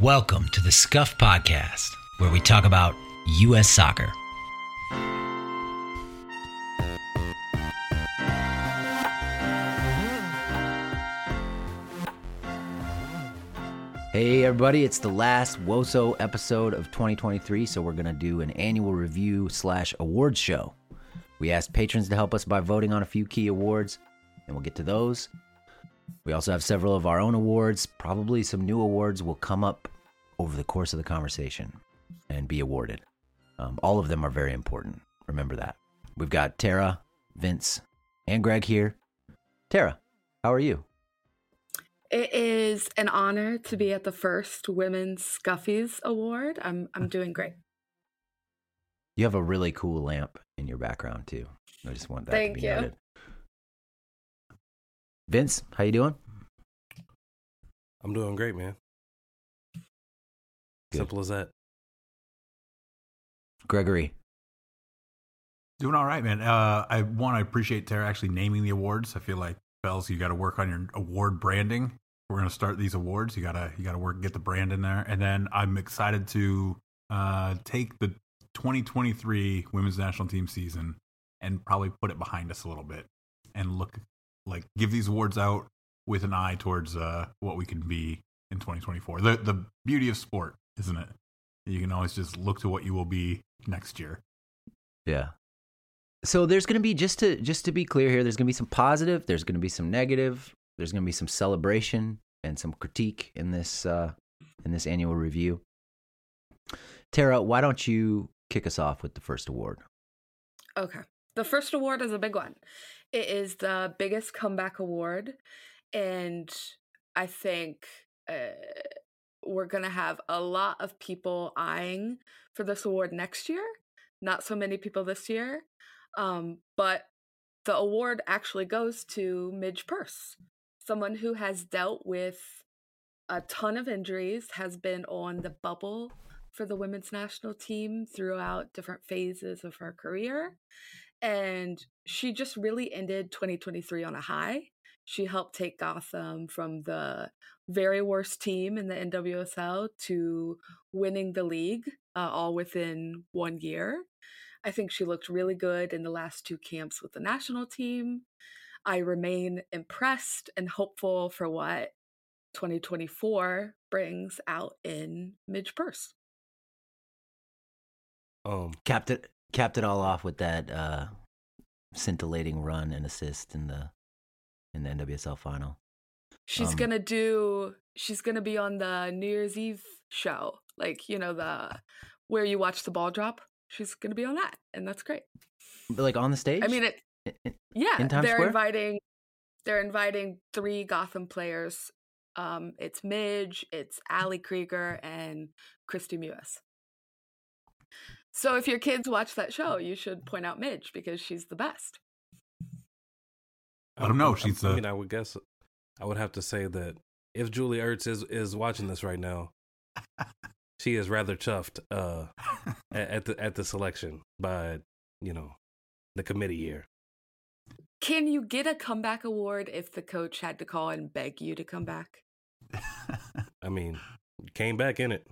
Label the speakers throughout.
Speaker 1: Welcome to the Scuffed Podcast, where we talk about U.S. soccer.
Speaker 2: Hey everybody, it's the last WOSO episode of 2023, so we're gonna do an annual review slash awards show. We asked patrons to help us by voting on a few key awards, and we'll get to those. We also have several of our own awards. Probably some new awards will come up over the course of the conversation and be awarded. Um, all of them are very important. Remember that. We've got Tara, Vince, and Greg here. Tara, how are you?
Speaker 3: It is an honor to be at the first Women's Scuffies Award. I'm I'm doing great.
Speaker 2: You have a really cool lamp in your background too. I just want that
Speaker 3: Thank
Speaker 2: to be
Speaker 3: you.
Speaker 2: noted. Vince, how you doing?
Speaker 4: I'm doing great, man.
Speaker 2: Good.
Speaker 4: Simple as that.
Speaker 2: Gregory.
Speaker 5: Doing all right, man. Uh, I want to appreciate Tara actually naming the awards. I feel like Belz, you got to work on your award branding. We're gonna start these awards. You gotta you gotta work get the brand in there, and then I'm excited to uh, take the 2023 women's national team season and probably put it behind us a little bit and look like give these awards out with an eye towards uh, what we can be in 2024. The the beauty of sport, isn't it? You can always just look to what you will be next year.
Speaker 2: Yeah. So there's going to be just to just to be clear here, there's going to be some positive, there's going to be some negative, there's going to be some celebration and some critique in this uh, in this annual review. Tara, why don't you kick us off with the first award?
Speaker 3: Okay. The first award is a big one. It is the biggest comeback award. And I think uh, we're going to have a lot of people eyeing for this award next year. Not so many people this year. Um, but the award actually goes to Midge Purce, someone who has dealt with a ton of injuries, has been on the bubble for the women's national team throughout different phases of her career. And she just really ended 2023 on a high. She helped take Gotham from the very worst team in the NWSL to winning the league uh, all within one year. I think she looked really good in the last two camps with the national team. I remain impressed and hopeful for what 2024 brings out in Midge Purce.
Speaker 4: Um,
Speaker 2: Capped it capped it all off with that uh, scintillating run and assist in the in the NWSL final.
Speaker 3: She's
Speaker 2: Um,
Speaker 3: gonna do. She's gonna be on the New Year's Eve show, like you know the where you watch the ball drop. She's gonna be on that, and that's great.
Speaker 2: But like on the stage?
Speaker 3: I mean, it.
Speaker 2: I- I-
Speaker 3: Yeah,
Speaker 2: in
Speaker 3: they're
Speaker 2: Square?
Speaker 3: inviting. They're inviting three Gotham players. Um, it's Midge, it's Ali Krieger, and Kristie Mewis. So if your kids watch that show, you should point out Midge because she's the best.
Speaker 5: I don't know.
Speaker 4: I'm-
Speaker 5: She's
Speaker 4: I mean, I would guess I would have to say that if Julie Ertz is is watching this right now, she is rather chuffed uh, at, at the at the selection by you know the committee here.
Speaker 3: Can you get a comeback award if the coach had to call and beg you to come back?
Speaker 4: I mean, came back in it.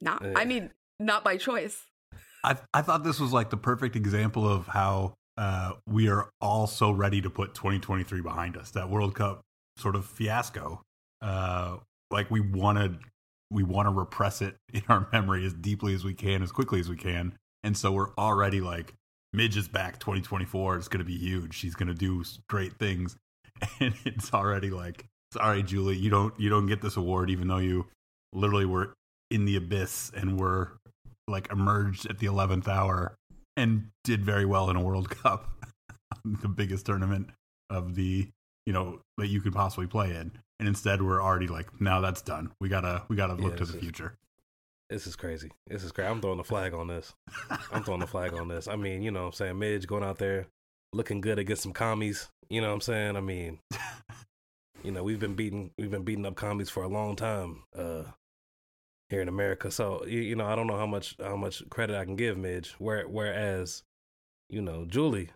Speaker 3: Not.
Speaker 4: Uh,
Speaker 3: I mean, not by choice.
Speaker 5: I I thought this was like the perfect example of how uh, we are all so ready to put 2023 behind us. That World Cup sort of fiasco. Uh, like we wanted, we want to repress it in our memory as deeply as we can, as quickly as we can, and so we're already like, Midge is back 2024. It's going to be huge. She's going to do great things, and it's already like, sorry, Julie, you don't you don't get this award, even though you literally were in the abyss and were like emerged at the 11th hour and did very well in a World Cup, the biggest tournament of the, you know, that you could possibly play in. And instead we're already like, now that's done. We gotta, we gotta look
Speaker 4: Yeah,
Speaker 5: to the future.
Speaker 4: This is crazy. This is crazy. I'm throwing the flag on this. I'm throwing the flag on this. I mean, you know I'm saying? Midge going out there looking good against some commies. You know what I'm saying? I mean, you know, we've been beating we've been beating up commies for a long time uh here in America. So, you, you know, I don't know how much how much credit I can give Midge. Where whereas, you know, Julie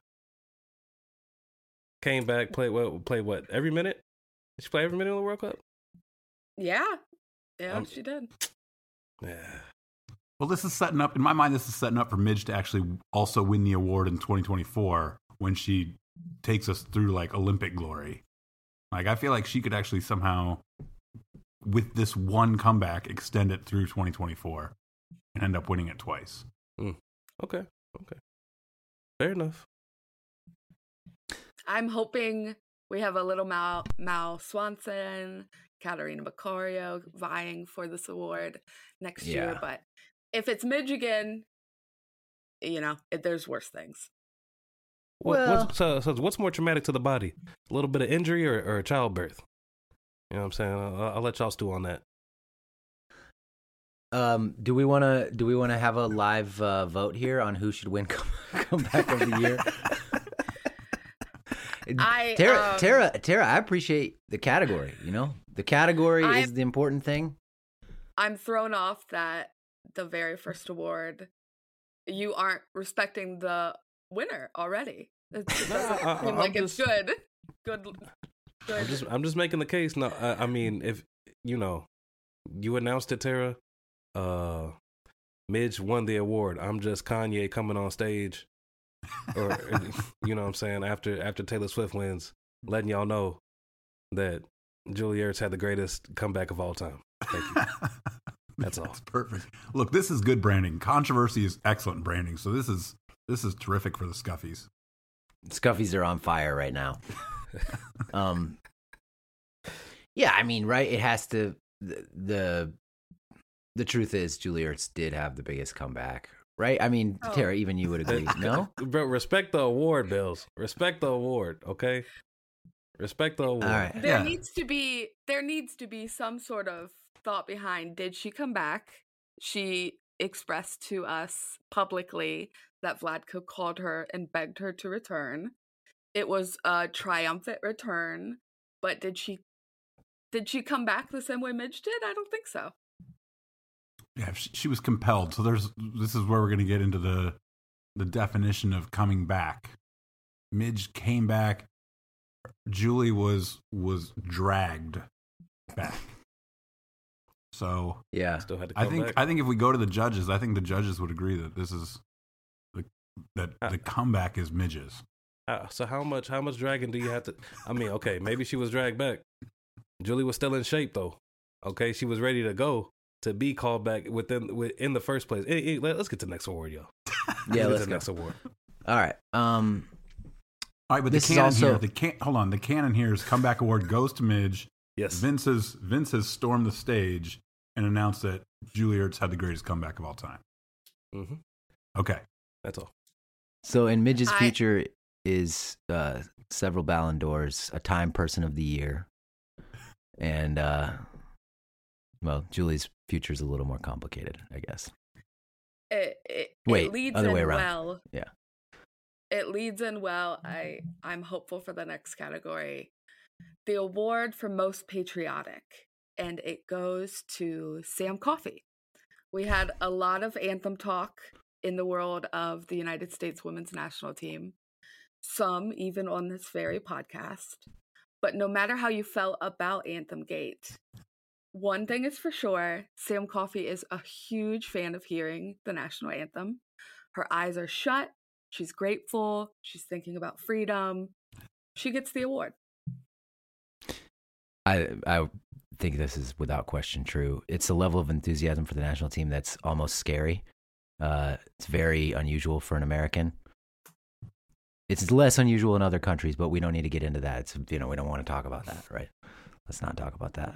Speaker 4: came back, played what played what, every minute? Did she play every minute in the World Cup?
Speaker 3: Yeah. Yeah,
Speaker 4: Um,
Speaker 3: she did.
Speaker 4: Yeah.
Speaker 5: Well, this is setting up in my mind. This is setting up for Midge to actually also win the award in 2024 when she takes us through like Olympic glory. Like I feel like she could actually somehow, with this one comeback, extend it through 2024 and end up winning it twice. Hmm.
Speaker 4: Okay. Okay. Fair enough.
Speaker 3: I'm hoping we have a little Mal, Mal Swanson, Catarina Macario vying for this award next year. But if it's Midge again, you know, it, there's worse things.
Speaker 4: What,
Speaker 2: Well-
Speaker 4: what's, so, so what's more traumatic to the body? A little bit of injury or, or childbirth? You know what I'm saying? I'll, I'll let y'all stew on that.
Speaker 2: Um, do we want to do we want to have a live uh, vote here on who should win come, comeback of the year?
Speaker 3: I,
Speaker 2: Tara,
Speaker 3: um,
Speaker 2: Tara, Tara, I appreciate the category. You know, the category
Speaker 3: I'm-
Speaker 2: is the important thing.
Speaker 3: I'm thrown off that the very first award, you aren't respecting the winner already. It, it
Speaker 4: No,
Speaker 3: doesn't
Speaker 4: I- I-
Speaker 3: seem
Speaker 4: I'm
Speaker 3: like it's
Speaker 4: just-
Speaker 3: good. Good. Good.
Speaker 4: I'm just I'm just making the case. No, I, I mean if you know, you announced it, Tara. Uh, Midge won the award. I'm just Kanye coming on stage, or you know what I'm saying after after Taylor Swift wins, letting y'all know that Julie Ertz had the greatest comeback of all time. Thank you. That's all.
Speaker 5: perfect. Look, this is good branding. Controversy is excellent branding. So this is this is terrific for the Scuffies.
Speaker 2: Scuffies are on fire right now. um, yeah, I mean, right? It has to. The, the the truth is, Julie Ertz did have the biggest comeback, right? I mean,
Speaker 3: Oh.
Speaker 2: Tara, even you would agree. No,
Speaker 4: Bro, respect the award, Belz. Respect the award, okay? Respect the award.
Speaker 2: all right.
Speaker 3: there
Speaker 5: Yeah.
Speaker 3: needs to be there needs to be some sort of thought behind did she come back she expressed to us publicly that Vlatko called her and begged her to return it was a triumphant return but did she did she come back the same way midge did i don't think so
Speaker 5: Yeah, she, she was compelled. So there's this is where we're going to get into the the definition of coming back. Midge came back. Julie was was dragged back. So
Speaker 2: Yeah,
Speaker 4: Still had to
Speaker 5: I think
Speaker 4: back.
Speaker 5: I think if we go to the judges, I think the judges would agree that this is the that
Speaker 4: Uh,
Speaker 5: the comeback is Midge's.
Speaker 4: Uh, so how much how much dragging do you have to I mean, okay, maybe she was dragged back. Julie was still in shape though. Okay, she was ready to go to be called back within with- in the first place. Hey, hey, let, us get to the next award, yo.
Speaker 2: yeah.
Speaker 4: get
Speaker 2: Let's get
Speaker 4: to the
Speaker 2: go.
Speaker 4: next award.
Speaker 2: All right. Um,
Speaker 5: All right, but
Speaker 2: This
Speaker 5: the
Speaker 2: is
Speaker 5: canon
Speaker 2: also-
Speaker 5: here, the can hold on, the canon here is comeback award goes to Midge.
Speaker 4: Yes.
Speaker 5: Vince has Vince has stormed the stage and announced that Julie Ertz had the greatest comeback of all time.
Speaker 4: hmm
Speaker 5: Okay.
Speaker 4: That's all.
Speaker 2: so in Midge's
Speaker 3: I-
Speaker 2: future is uh several Ballon d'Ors, a Time Person of the Year, and uh, well, Julie's future is a little more complicated, I guess.
Speaker 3: it, it,
Speaker 2: Wait,
Speaker 3: it leads
Speaker 2: other
Speaker 3: in
Speaker 2: way around.
Speaker 3: well
Speaker 2: Yeah.
Speaker 3: it leads in well i i'm hopeful for the next category the award for most patriotic and it goes to sam coffey we had a lot of anthem talk in the world of the united states women's national team some even on this very podcast but no matter how you felt about anthem gate one thing is for sure Sam Coffey is a huge fan of hearing the national anthem. Her eyes are shut. She's grateful. She's thinking about freedom. She gets the award.
Speaker 2: I I think this is without question true. It's a level of enthusiasm for the national team that's almost scary. Uh, it's very unusual for an American. It's less unusual in other countries, but we don't need to get into that. It's you know we don't want to talk about that, right? Let's not talk about that.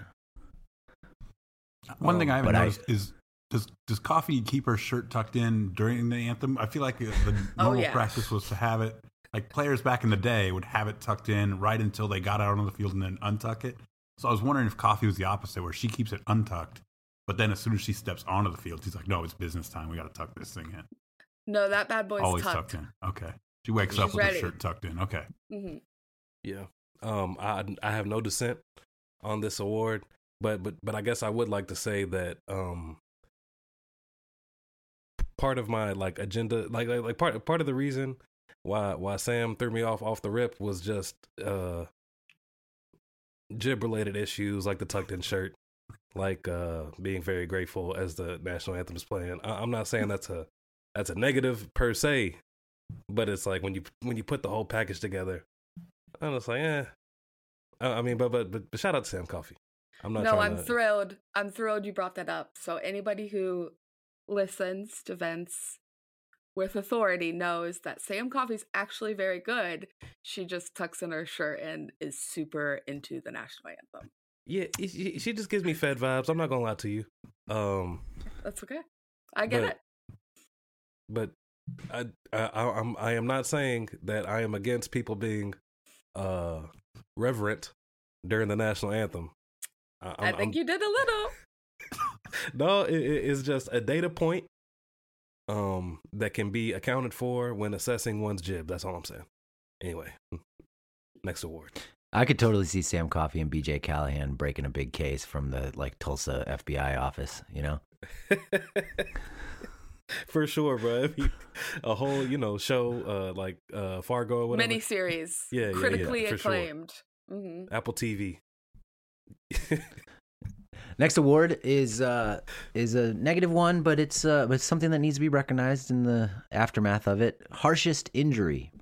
Speaker 5: One thing I oh, haven't
Speaker 2: But I-
Speaker 5: noticed is does does Coffey keep her shirt tucked in during the anthem? I feel like the
Speaker 3: Oh,
Speaker 5: normal
Speaker 3: yeah.
Speaker 5: practice was to have it like players back in the day would have it tucked in right until they got out on the field and then untuck it. So I was wondering if Coffey was the opposite, where she keeps it untucked, but then as soon as she steps onto the field, she's like, "No, it's business time. We got to tuck this thing in."
Speaker 3: No, that bad boy's
Speaker 5: Always
Speaker 3: tucked.
Speaker 5: tucked in. Okay. She wakes
Speaker 3: She's
Speaker 5: up with
Speaker 3: ready.
Speaker 5: her shirt tucked in. Okay.
Speaker 3: hmm
Speaker 4: Yeah. Um I I have no dissent on this award, but but but I guess I would like to say that um part of my like agenda like like, like part part of the reason why why Sam threw me off off the rip was just uh jib related issues like the tucked in shirt. like uh, being very grateful as the national anthem is playing. I- I'm not saying that's a that's a negative per se, but it's like when you when you put the whole package together, I'm just like, eh. I, I mean, but, but but but shout out to Sam Coffey. I'm not.
Speaker 3: no, I'm
Speaker 4: to,
Speaker 3: thrilled. I'm thrilled you brought that up. So anybody who listens to Vince with authority knows that Sam Coffey's actually very good. She just tucks in her shirt and is super into the national anthem.
Speaker 4: Yeah, she, she just gives me Fed vibes. I'm not gonna lie to you. Um,
Speaker 3: That's okay. I get
Speaker 4: But-
Speaker 3: it.
Speaker 4: but I, I I- I'm I am not saying that I am against people being uh reverent during the national anthem. I,
Speaker 3: I
Speaker 4: I'm-
Speaker 3: think
Speaker 4: I'm-
Speaker 3: you did a little.
Speaker 4: no, it, it- it's just a data point um that can be accounted for when assessing one's jib. That's all I'm saying. Anyway, next award.
Speaker 2: I could totally see Sam Coffey and BJ Callaghan breaking a big case from the like Tulsa FBI office, you know?
Speaker 4: For sure, bro. I mean, a whole, you know, show uh like uh Fargo or whatever.
Speaker 3: Miniseries.
Speaker 4: Yeah, yeah, yeah,
Speaker 3: critically
Speaker 4: sure.
Speaker 3: acclaimed. hmm
Speaker 4: Apple TV.
Speaker 2: Next award is uh is a negative one, but it's uh but it's something that needs to be recognized in the aftermath of it. Harshest injury.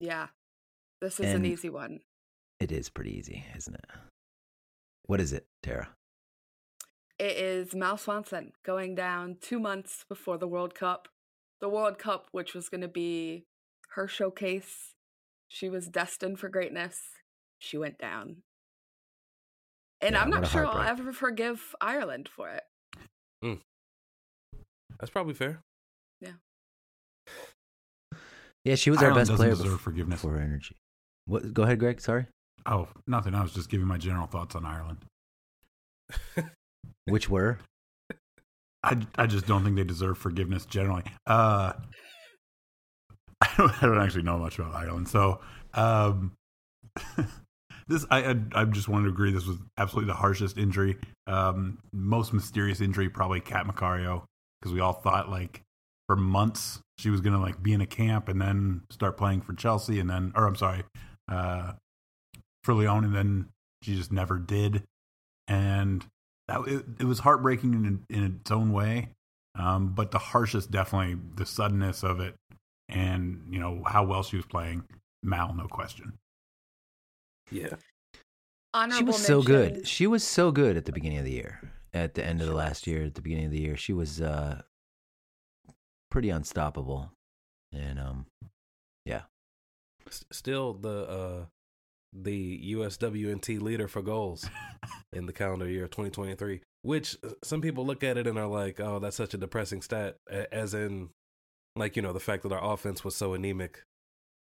Speaker 3: Yeah. This is
Speaker 2: And-
Speaker 3: an easy one.
Speaker 2: It is pretty easy, isn't it? What is it, Tara?
Speaker 3: It is Mal Swanson going down two months before the World Cup. The World Cup, which was going to be her showcase. She was destined for greatness. She went down. And
Speaker 2: Yeah,
Speaker 3: I'm not sure I'll ever forgive Ireland for it. Hmm.
Speaker 4: That's probably fair.
Speaker 2: Yeah, Yeah, she was our best player
Speaker 5: deserve
Speaker 2: bef-
Speaker 5: forgiveness.
Speaker 2: for her energy. What go ahead, Greg, sorry.
Speaker 5: Oh, nothing. I was just giving my general thoughts on Ireland.
Speaker 2: Which were?
Speaker 5: I, I just don't think they deserve forgiveness generally. Uh, I don't, I don't actually know much about Ireland, so um, this I, I I just wanted to agree this was absolutely the harshest injury, um, most mysterious injury, probably Kat Macario, because we all thought like for months she was gonna like be in a camp and then start playing for Chelsea, and then or I'm sorry, uh, for Lyon, and then she just never did, and that it, it was heartbreaking in in its own way. Um, but the harshest, definitely the suddenness of it, and you know how well she was playing. Mal, no question.
Speaker 4: Yeah.
Speaker 3: Honorable
Speaker 2: She was so good. She was so good at the beginning of the year. At the end of the last year, at the beginning of the year, she was uh pretty unstoppable. And um
Speaker 4: S- Still the uh the USWNT leader for goals in the calendar year 2023, which uh, some people look at it and are like, "Oh, that's such a depressing stat," as in like, you know, the fact that our offense was so anemic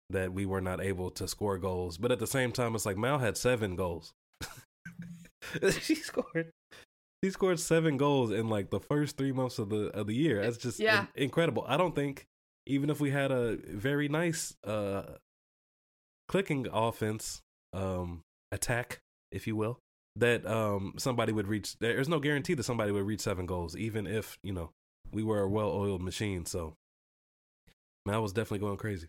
Speaker 4: that we were not able to score goals. But at the same time, it's like Mal had 7 goals. she scored he scored 7 goals in like the first 3 months of the of the year. That's just
Speaker 3: Yeah.
Speaker 4: in- incredible. I don't think even if we had a very nice uh clicking offense um attack if you will that um somebody would reach there's no guarantee that somebody would reach seven goals even if you know we were a well-oiled machine so man, i was definitely going crazy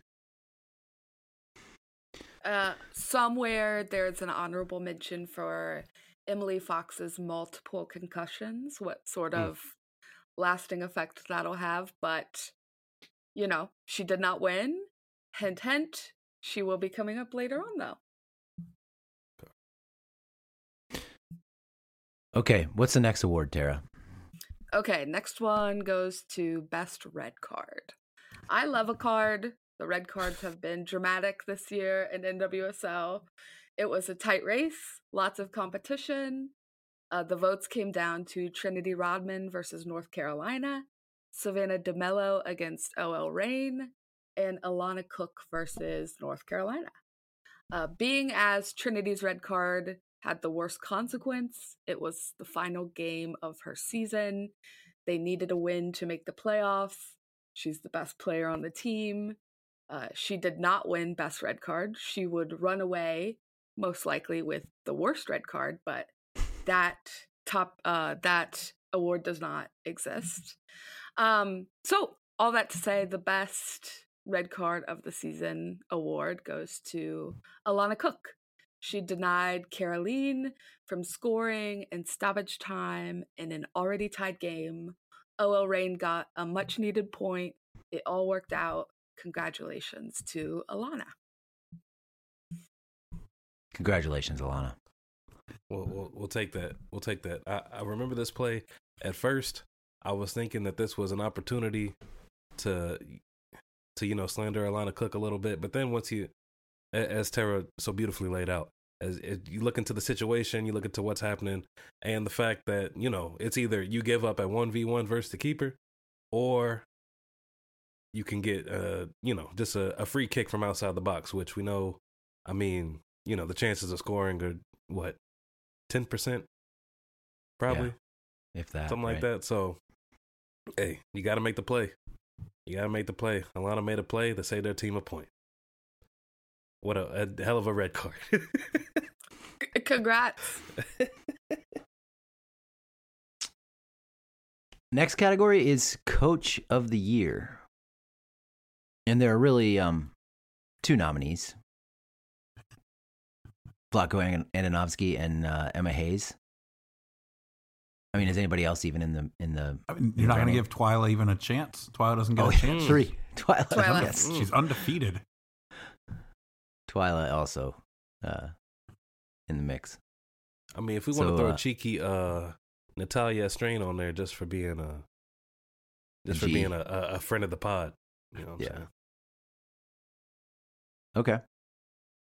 Speaker 3: Uh, somewhere there's an honorable mention for Emily Fox's multiple concussions, what sort
Speaker 4: Mm.
Speaker 3: of lasting effect that'll have. But, you know, she did not win. Hint, hint. She will be coming up later on, though.
Speaker 2: okay, what's the next award, Tara?
Speaker 3: Okay, next one goes to Best Red Card. I love a card. The red cards have been dramatic this year in NWSL. It was a tight race, lots of competition. Uh, the votes came down to Trinity Rodman versus North Carolina, Savannah DeMelo against OL Reign, and Alana Cook versus North Carolina. Uh, being as Trinity's red card had the worst consequence, it was the final game of her season. They needed a win to make the playoffs. She's the best player on the team. Uh, she did not win best red card. She would run away, most likely with the worst red card, but that top uh, that award does not exist. Um, so all that to say, the best red card of the season award goes to Alana Cook. She denied Caroline from scoring in stoppage time in an already tied game. OL Reign got a much needed point. It all worked out. Congratulations to Alana.
Speaker 2: Congratulations, Alana.
Speaker 4: We'll, we'll, we'll take that. We'll take that. I, I remember this play. At first, I was thinking that this was an opportunity to, to you know, slander Alana Cook a little bit. But then once you, as Tara so beautifully laid out, as, as you look into the situation, you look into what's happening, and the fact that you know it's either you give up at one v one versus the keeper, or you can get uh you know just a, a free kick from outside the box, which we know. I mean, you know, the chances of scoring are what ten percent, probably
Speaker 2: If that.
Speaker 4: something like that. So, hey, you got to make the play. You got to make the play. Alana made a play to save their team a point. What a, a hell of a red card.
Speaker 3: C- Congrats.
Speaker 2: Next category is Coach of the Year. And there are really um, two nominees Vlatko Andonovski and uh, Emma Hayes. I mean, is anybody else even in the in the?
Speaker 5: I mean, you're not going to give Twila even a chance. Twila doesn't get
Speaker 2: Oh,
Speaker 5: a chance.
Speaker 2: three. Twila.
Speaker 3: Twila.
Speaker 2: Yes.
Speaker 4: Mm.
Speaker 5: She's undefeated.
Speaker 2: Twila also uh, in the mix.
Speaker 4: I mean, if we want to throw
Speaker 2: uh,
Speaker 4: a cheeky uh, Natalia Strain on there just for being a just for
Speaker 2: G.
Speaker 4: being a, a, a friend of the pod, you know what I'm
Speaker 2: Yeah.
Speaker 4: saying?
Speaker 2: Okay.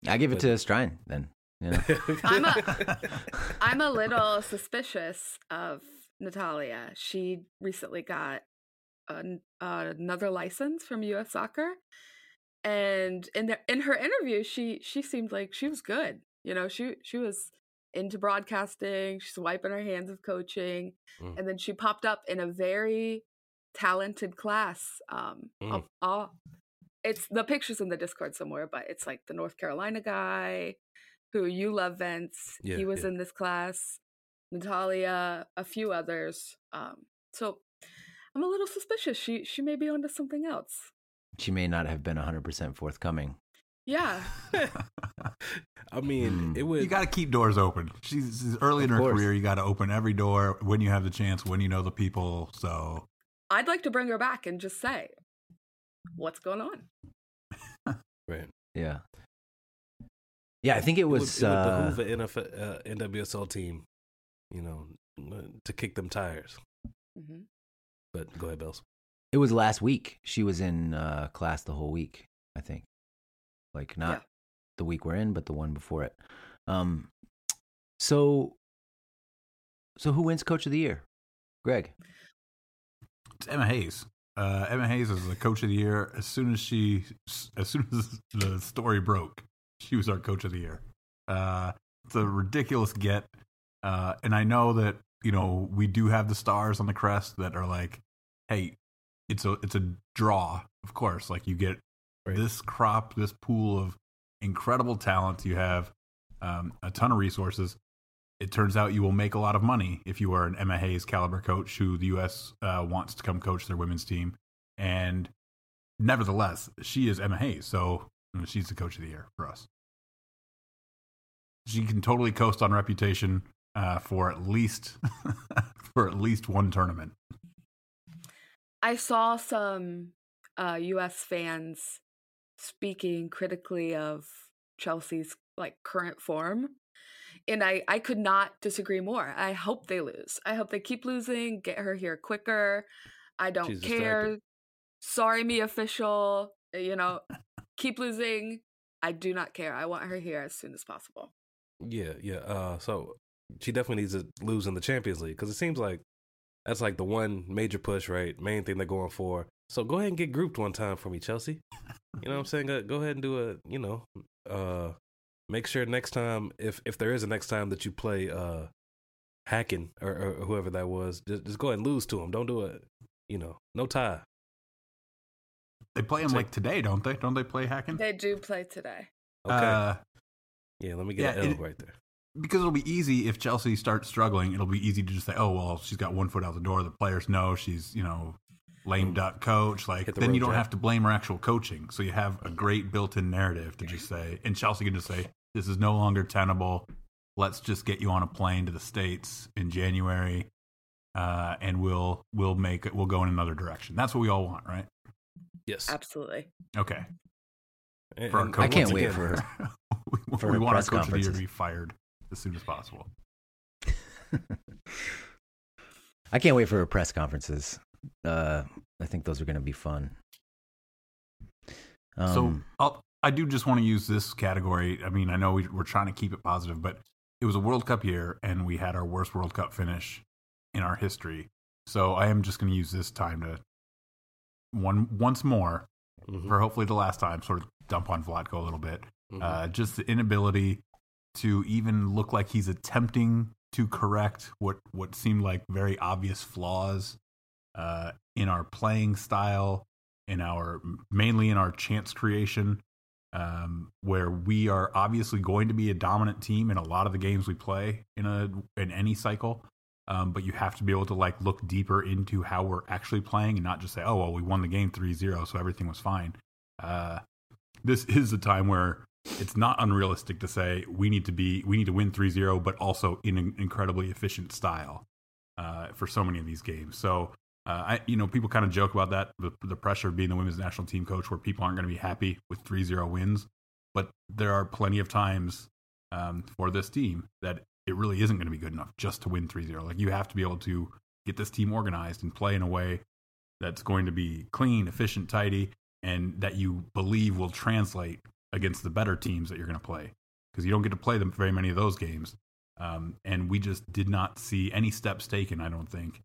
Speaker 2: I give it to Strain then. Know?
Speaker 3: I'm a- I'm a little suspicious of Natalia. She recently got an, uh, another license from U.S. Soccer, and in the, in her interview, she she seemed like she was good. You know, she she was into broadcasting. She's wiping her hands of coaching,
Speaker 4: Mm.
Speaker 3: and then she popped up in a very talented class. Um,
Speaker 4: Mm.
Speaker 3: it's the pictures in the Discord somewhere, but it's like the North Carolina guy who you love, Vince.
Speaker 4: Yeah,
Speaker 3: he was
Speaker 4: yeah.
Speaker 3: in this class. Natalia, a few others. Um, so I'm a little suspicious. She she may be onto something else.
Speaker 2: she may not have been 100% forthcoming.
Speaker 3: Yeah,
Speaker 4: I mean,
Speaker 2: Hmm.
Speaker 4: it would.
Speaker 5: you got to keep doors open. She's, she's early in her
Speaker 2: course.
Speaker 5: career. You got to open every door when you have the chance, when you know the people. So
Speaker 3: I'd like to bring her back and just say, what's going on?
Speaker 4: right.
Speaker 2: Yeah. Yeah, I think it
Speaker 4: It would,
Speaker 2: was.
Speaker 4: it would
Speaker 2: uh,
Speaker 4: behoove an NFL, uh, NWSL team, you know, to kick them tires.
Speaker 3: hmm
Speaker 4: But go ahead, Belz.
Speaker 2: It was last week. She was in uh, class the whole week, I think. Like not
Speaker 3: Yeah.
Speaker 2: the week we're in, but the one before it. Um, so, so who wins Coach of the Year? Greg.
Speaker 5: it's Emma Hayes. Uh, Emma Hayes is the coach of the year. As soon as she, as soon as the story broke, she was our coach of the year. Uh, it's a ridiculous get, uh, and I know that you know we do have the stars on the crest that are like, hey, it's a it's a draw, of course. Like you get
Speaker 4: Right.
Speaker 5: this crop, this pool of incredible talent. You have um, a ton of resources. It turns out you will make a lot of money if you are an Emma Hayes caliber coach who the U.S. Uh, wants to come coach their women's team. And nevertheless, she is Emma Hayes, so you she's the coach of the year for us. She can totally coast on reputation uh, for at least for at least one tournament.
Speaker 3: I saw some uh, U.S. fans speaking critically of Chelsea's like current form, and I I could not disagree more. I hope they lose. I hope they keep losing. Get her here quicker. I don't
Speaker 4: She's
Speaker 3: care.
Speaker 4: distracted.
Speaker 3: Sorry, me official. You know, keep losing. I do not care. I want her here as soon as possible.
Speaker 4: Yeah, yeah. Uh, so she definitely needs to lose in the Champions League because it seems like that's like the one major push, right? Main thing they're going for. So go ahead and get grouped one time for me, Chelsea. You know what I'm saying? Go, ahead and do a, you know, uh, make sure next time, if if there is a next time that you play uh, Häcken or, or whoever that was, just, just go ahead and lose to him. Don't do it. You know, no tie.
Speaker 5: They play them
Speaker 4: So-
Speaker 5: like today, don't they? Don't they play Häcken?
Speaker 3: They do play today.
Speaker 4: Okay.
Speaker 5: Uh,
Speaker 4: yeah, let me get
Speaker 5: yeah,
Speaker 4: L
Speaker 5: it-
Speaker 4: right there.
Speaker 5: because it'll be easy if Chelsea starts struggling. It'll be easy to just say, "Oh well, she's got one foot out the door." The players know she's you know lame duck coach. Like
Speaker 4: the
Speaker 5: then you don't
Speaker 4: jack.
Speaker 5: have to blame her actual coaching. So you have a great built-in narrative to just say, and Chelsea can just say, This is no longer tenable. Let's just get you on a plane to the states in January, uh, and we'll we'll make it. We'll go in another direction. That's what we all want, right?
Speaker 4: Yes.
Speaker 3: Absolutely.
Speaker 5: Okay.
Speaker 4: And-
Speaker 5: For our
Speaker 4: and
Speaker 2: I can't wait
Speaker 4: again-
Speaker 2: for
Speaker 5: we,
Speaker 2: for
Speaker 5: we
Speaker 2: her
Speaker 5: want our coach of the year to be fired as soon as possible.
Speaker 2: I can't wait for her press conferences. Uh, I think those are going to be fun. Um,
Speaker 5: so I'll, I do just want to use this category. I mean, I know we, we're trying to keep it positive, but it was a World Cup year, and we had our worst World Cup finish in our history. So I am just going to use this time to one once more
Speaker 4: Mhm,
Speaker 5: for hopefully the last time, sort of dump on Vlatko a little bit.
Speaker 4: mhm.
Speaker 5: Uh, just the inability to even look like he's attempting to correct what what seemed like very obvious flaws uh, in our playing style, in our mainly in our chance creation, um, where we are obviously going to be a dominant team in a lot of the games we play in a in any cycle. Um, but you have to be able to like look deeper into how we're actually playing and not just say, "Oh, well, we won the game 3-0, so everything was fine." Uh, this is a time where it's not unrealistic to say we need to be we need to win 3-0 but also in an incredibly efficient style uh, for so many of these games so uh, I, you know, people kind of joke about that, the, the pressure of being the women's national team coach, where people aren't going to be happy with 3-0 wins. But there are plenty of times um, for this team that it really isn't going to be good enough just to win 3-0. Like you have to be able to get this team organized and play in a way that's going to be clean, efficient, tidy, and that you believe will translate against the better teams that you're going to play. Because you don't get to play them very many of those games. Um, and we just did not see any steps taken, I don't think,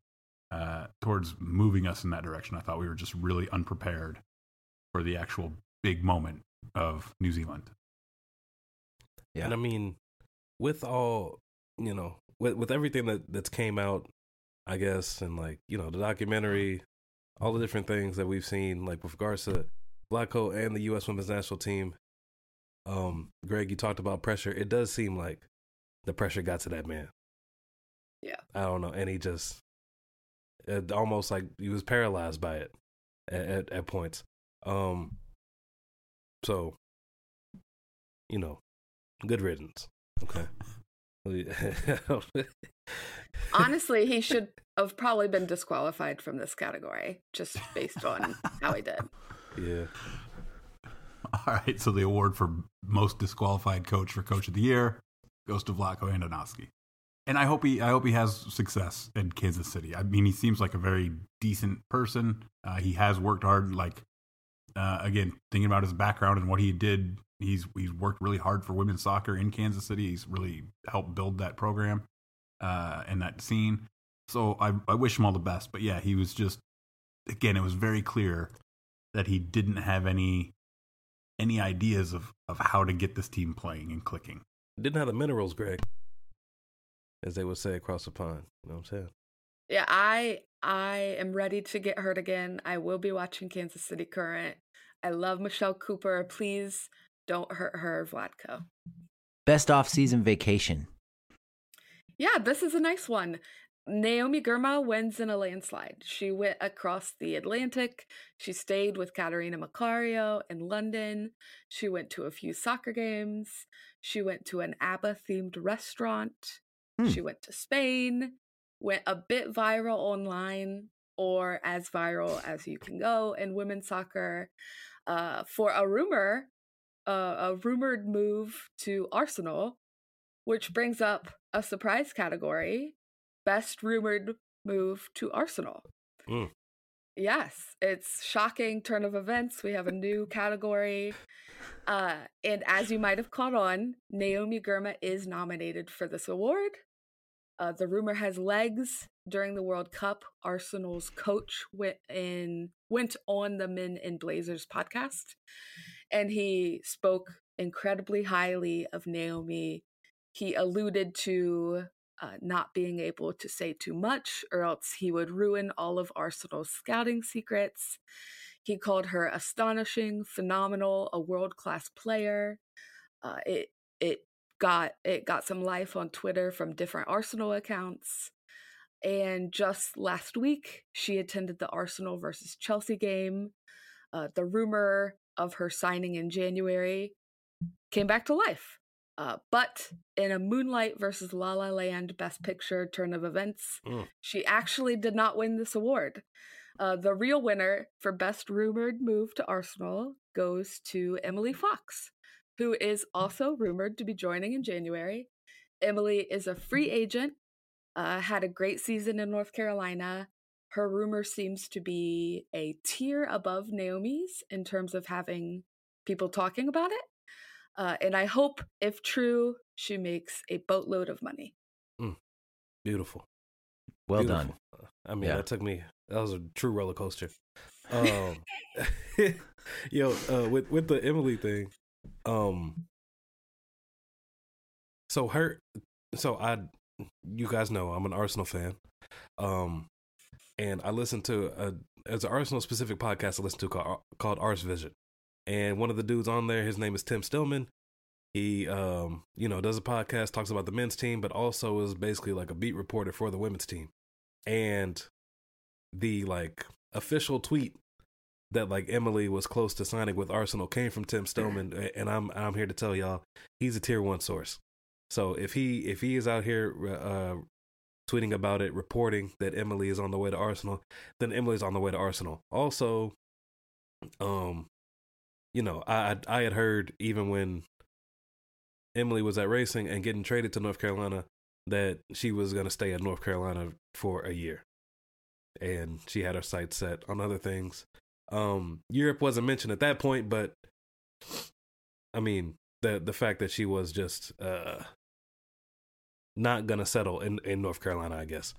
Speaker 5: uh, towards moving us in that direction. I thought we were just really unprepared for the actual big moment of New Zealand.
Speaker 2: Yeah.
Speaker 4: And I mean, with all you know, with with everything that that's came out, I guess, and like you know, the documentary, all the different things that we've seen, like with regards to Vlatko and the U.S. Women's National Team. Um, Greg, you talked about pressure. It does seem like the pressure got to that man.
Speaker 3: Yeah.
Speaker 4: I don't know, and he just it almost like he was paralyzed by it at at, at points. Um, so you know, good riddance. Okay.
Speaker 3: Honestly, he should have probably been disqualified from this category just based on how he did.
Speaker 4: yeah.
Speaker 5: All right, so the award for most disqualified coach for coach of the year goes to Vlatko Andonovski. And I hope he I hope he has success in Kansas City. I mean, he seems like a very decent person. Uh, he has worked hard. Like uh, again, thinking about his background and what he did, he's he's worked really hard for women's soccer in Kansas City. He's really helped build that program uh, and that scene. So I I wish him all the best. But yeah, he was just again, it was very clear that he didn't have any any ideas of of how to get this team playing and clicking.
Speaker 4: Didn't have the minerals, Greg. As they would say across the pond. You know what I'm saying?
Speaker 3: Yeah, I I am ready to get hurt again. I will be watching Kansas City Current. I love Michelle Cooper. Please don't hurt her, Vlatko.
Speaker 2: Best off-season vacation.
Speaker 3: Yeah, this is a nice one. Naomi Girma wins in a landslide. She went across the Atlantic. She stayed with Catarina Macario in London. She went to a few soccer games. She went to an ABBA themed restaurant.
Speaker 2: Hmm.
Speaker 3: She went to Spain, went a bit viral online, or as viral as you can go in women's soccer, uh, for a rumor, uh, a rumored move to Arsenal, which brings up a surprise category best rumored move to Arsenal.
Speaker 4: Mm.
Speaker 3: Yes, it's shocking turn of events. We have a new category. Uh, and as you might have caught on, Naomi Girma is nominated for this award. Uh, the rumor has legs. During the World Cup, Arsenal's coach went in went on the Men in Blazers podcast, and he spoke incredibly highly of Naomi. He alluded to uh, not being able to say too much, or else he would ruin all of Arsenal's scouting secrets. He called her astonishing, phenomenal, a world class player. Uh, it it got it got some life on Twitter from different Arsenal accounts. And just last week, she attended the Arsenal versus Chelsea game. Uh, the rumor of her signing in January came back to life. Uh, but in a Moonlight versus La La Land Best Picture turn of events,
Speaker 4: Mm.
Speaker 3: she actually did not win this award. Uh, the real winner for Best Rumored Move to Arsenal goes to Emily Fox, who is also rumored to be joining in January. Emily is a free agent, uh, had a great season in North Carolina. Her rumor seems to be a tier above Naomi's in terms of having people talking about it. Uh, and I hope, if true, she makes a boatload of money.
Speaker 4: Beautiful.
Speaker 2: Well
Speaker 4: Beautiful.
Speaker 2: done.
Speaker 4: I mean,
Speaker 2: Yeah.
Speaker 4: that took me. That was a true roller coaster. Um, yo, uh, with with the Emily thing, um, so her, so I, you guys know I'm an Arsenal fan, um, and I listen to a as an Arsenal specific podcast I listen to called called Ars Vision, and one of the dudes on there, his name is Tim Stillman. He, um, you know, does a podcast, talks about the men's team, but also is basically like a beat reporter for the women's team. And the like official tweet that like Emily was close to signing with Arsenal came from Tim Stillman, and I'm I'm here to tell y'all he's a tier one source. So if he if he is out here uh, tweeting about it, reporting that Emily is on the way to Arsenal, then Emily's on the way to Arsenal. Also, um, you know, I I, had heard even when Emily was at racing and getting traded to North Carolina that she was going to stay in North Carolina for a year. And she had her sights set on other things. Um, Europe wasn't mentioned at that point, but I mean, the the fact that she was just uh not gonna settle in, in North Carolina, I guess,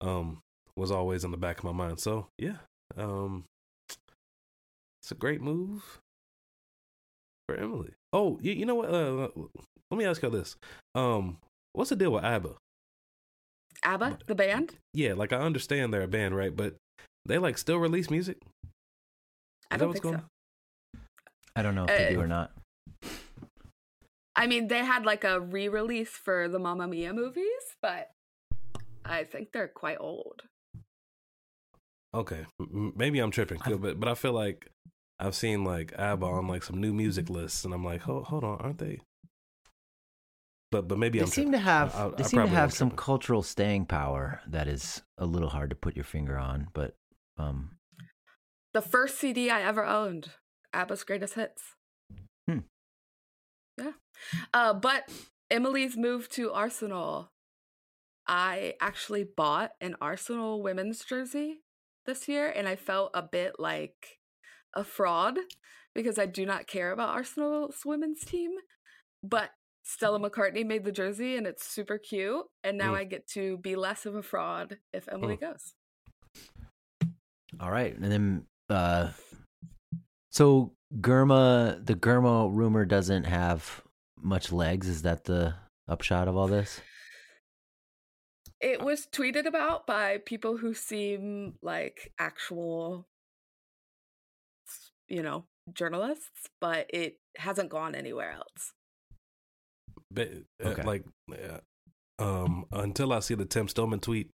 Speaker 4: um, was always in the back of my mind. So yeah, um, it's a great move for Emily. Oh, you, you know what? Uh, let me ask you this. Um, what's the deal with ABBA?
Speaker 3: ABBA, the band?
Speaker 4: Yeah, like I understand they're a band, right? But they like still release music.
Speaker 3: I
Speaker 4: Is that
Speaker 3: don't
Speaker 4: what's
Speaker 3: think so.
Speaker 4: going
Speaker 2: I don't know if they do
Speaker 3: Uh,
Speaker 2: or not.
Speaker 3: I mean, they had like a re-release for the Mamma Mia movies, but I think they're quite old.
Speaker 4: Okay, M- m- maybe I'm tripping,
Speaker 5: I-
Speaker 4: but but I feel like I've seen like ABBA on like some new music lists, and I'm like, hold hold on, aren't they? But but maybe
Speaker 2: They
Speaker 4: I'm
Speaker 2: seem
Speaker 4: tripping.
Speaker 2: to have
Speaker 4: I- I-
Speaker 2: they
Speaker 4: I
Speaker 2: seem to have some
Speaker 4: tripping.
Speaker 2: cultural staying power that is a little hard to put your finger on, but um
Speaker 3: The first CD I ever owned, ABBA's Greatest Hits.
Speaker 2: Hmm.
Speaker 3: Uh, but Emily's move to Arsenal, I actually bought an Arsenal women's jersey this year, and I felt a bit like a fraud because I do not care about Arsenal's women's team. But Stella McCartney made the jersey, and it's super cute. And now
Speaker 4: Mm.
Speaker 3: I get to be less of a fraud if Emily goes.
Speaker 2: all right. And then uh so Girma the Girma rumor doesn't have much legs. Is that the upshot of all this?
Speaker 3: It was tweeted about by people who seem like actual, you know, journalists, but it hasn't gone anywhere else.
Speaker 4: But, uh,
Speaker 2: Okay.
Speaker 4: like uh, um until I see the Tim Stillman tweet,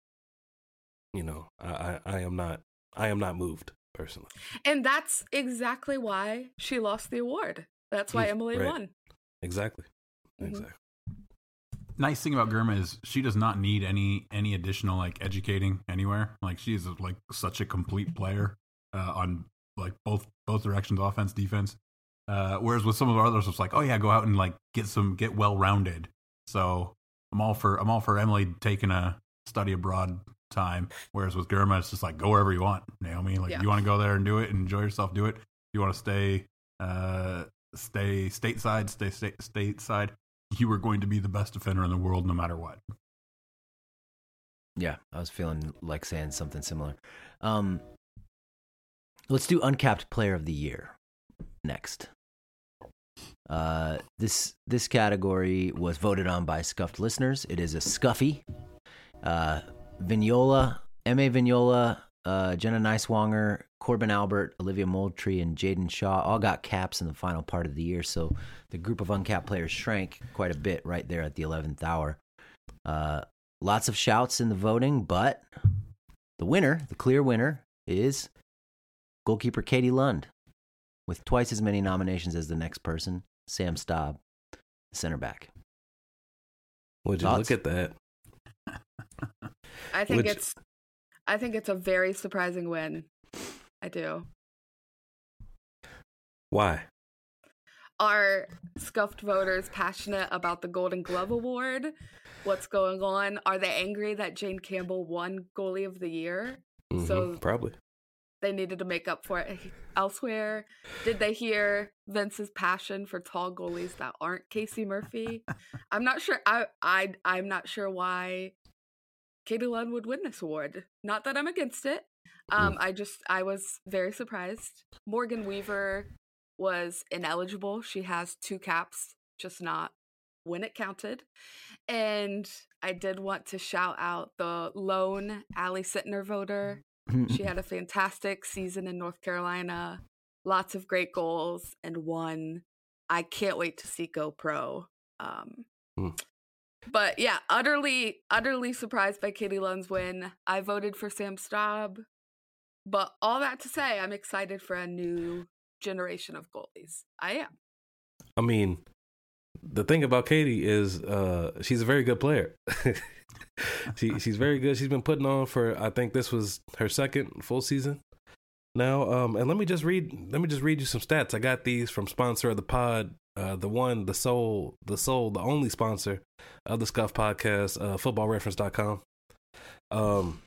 Speaker 4: you know, I, I I am not I am not moved personally.
Speaker 3: And that's exactly why she lost the award. That's why Emily
Speaker 4: right.
Speaker 3: won.
Speaker 4: Exactly.
Speaker 3: Mhm.
Speaker 4: Exactly.
Speaker 5: nice thing about Girma is she does not need any any additional like educating anywhere. Like she is like such a complete player uh, on like both both directions, offense, defense. Uh, whereas with some of our others, it's like, oh yeah, go out and like get some get well rounded. So I'm all for I'm all for Emily taking a study abroad time. Whereas with Girma, it's just like go wherever you want, Naomi. Like
Speaker 3: Yeah.
Speaker 5: you want to go there and do it and enjoy yourself, do it. You want to stay uh stay stateside, stay state stateside you were going to be the best defender in the world no matter what.
Speaker 2: Yeah, I was feeling like saying something similar. Um, let's do uncapped player of the year next. Uh, this this category was voted on by scuffed listeners. It is a scuffy. Uh, Vignola, Ma Vignola, uh, Jenna Nighswonger, Korbin Albert, Olivia Moultrie, and Jaedyn Shaw all got caps in the final part of the year. So the group of uncapped players shrank quite a bit right there at the eleventh hour. Uh, lots of shouts in the voting, but the winner, the clear winner, is goalkeeper Katie Lund, with twice as many nominations as the next person, Sam Staab, the center back.
Speaker 4: Would you
Speaker 2: Thoughts?
Speaker 4: look at that?
Speaker 3: I think
Speaker 4: Which-
Speaker 3: it's I think it's a very surprising win. I do.
Speaker 4: Why?
Speaker 3: Are scuffed voters passionate about the Golden Glove Award? What's going on? Are they angry that Jane Campbell won goalie of the year?
Speaker 4: Mhm,
Speaker 3: So-
Speaker 4: probably.
Speaker 3: They needed to make up for it elsewhere. Did they hear Vince's passion for tall goalies that aren't Casey Murphy? I'm not sure. I I I'm not sure why Katie Lund would win this award. Not that I'm against it. Um, I just I was very surprised. Morgan Weaver was ineligible. She has two caps, just not when it counted. And I did want to shout out the lone Ally Sentnor voter. She had a fantastic season in North Carolina, lots of great goals, and one I can't wait to see go pro. Um,
Speaker 4: Hmm.
Speaker 3: But yeah, utterly, utterly surprised by Katie Lund's win. I voted for Sam Staab. But all that to say, I'm excited for a new generation of goalies. I am.
Speaker 4: I mean, the thing about Katie is uh, she's a very good player. she she's very good. She's been putting on for I think this was her second full season now. Um, and let me just read let me just read you some stats. I got these from sponsor of the pod, uh, the one, the sole, the sole, the only sponsor of the Scuff podcast, uh, footballreference.com. Um,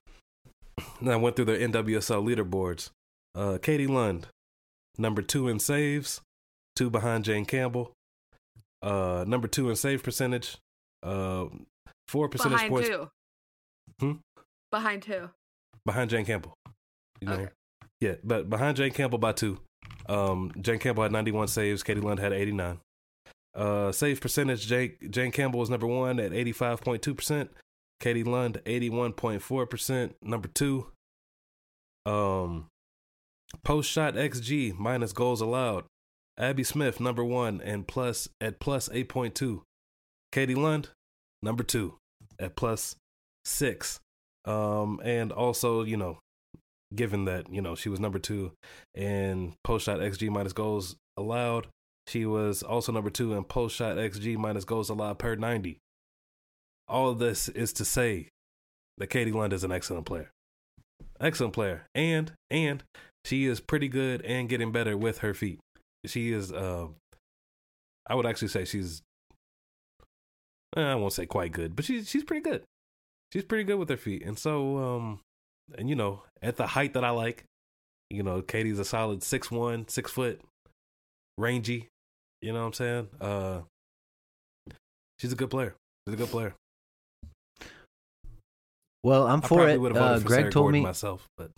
Speaker 4: and I went through their NWSL leaderboards. Uh, Katie Lund, number two in saves, two behind Jane Campbell. Uh, number two in save percentage. Uh, four percentage
Speaker 3: Behind
Speaker 4: points
Speaker 3: who?
Speaker 4: Hmm?
Speaker 3: Behind who?
Speaker 4: behind Jane Campbell. You know,
Speaker 3: Okay.
Speaker 4: yeah, but behind Jane Campbell by two. Um, Jane Campbell had 91 saves. Katie Lund had 89. Uh, save percentage. Jane, Jane Campbell was number one at 85.2 percent. Katie Lund 81.4 percent. Number two. Um, post shot xG minus goals allowed. Abby Smith number one and plus at plus 8.2. Katie Lund number two at plus six. Um, and also, you know, given that, you know, she was number two in post shot XG minus goals allowed, she was also number two in post shot XG minus goals allowed per 90. All of this is to say that Katie Lund is an excellent player. Excellent player. And, and she is pretty good and getting better with her feet. She is, uh, I would actually say she's, eh, I won't say quite good, but she's, she's pretty good she's pretty good with her feet. And so, um, and you know, at the height that I like, you know, Katie's a solid six one, six foot, rangy. You know what I'm saying? Uh, she's a good player. She's a good player.
Speaker 2: Well, I'm for it.
Speaker 4: would have voted
Speaker 2: Uh,
Speaker 4: for
Speaker 2: Greg
Speaker 4: Sarah
Speaker 2: told
Speaker 4: Gordon
Speaker 2: me
Speaker 4: myself, but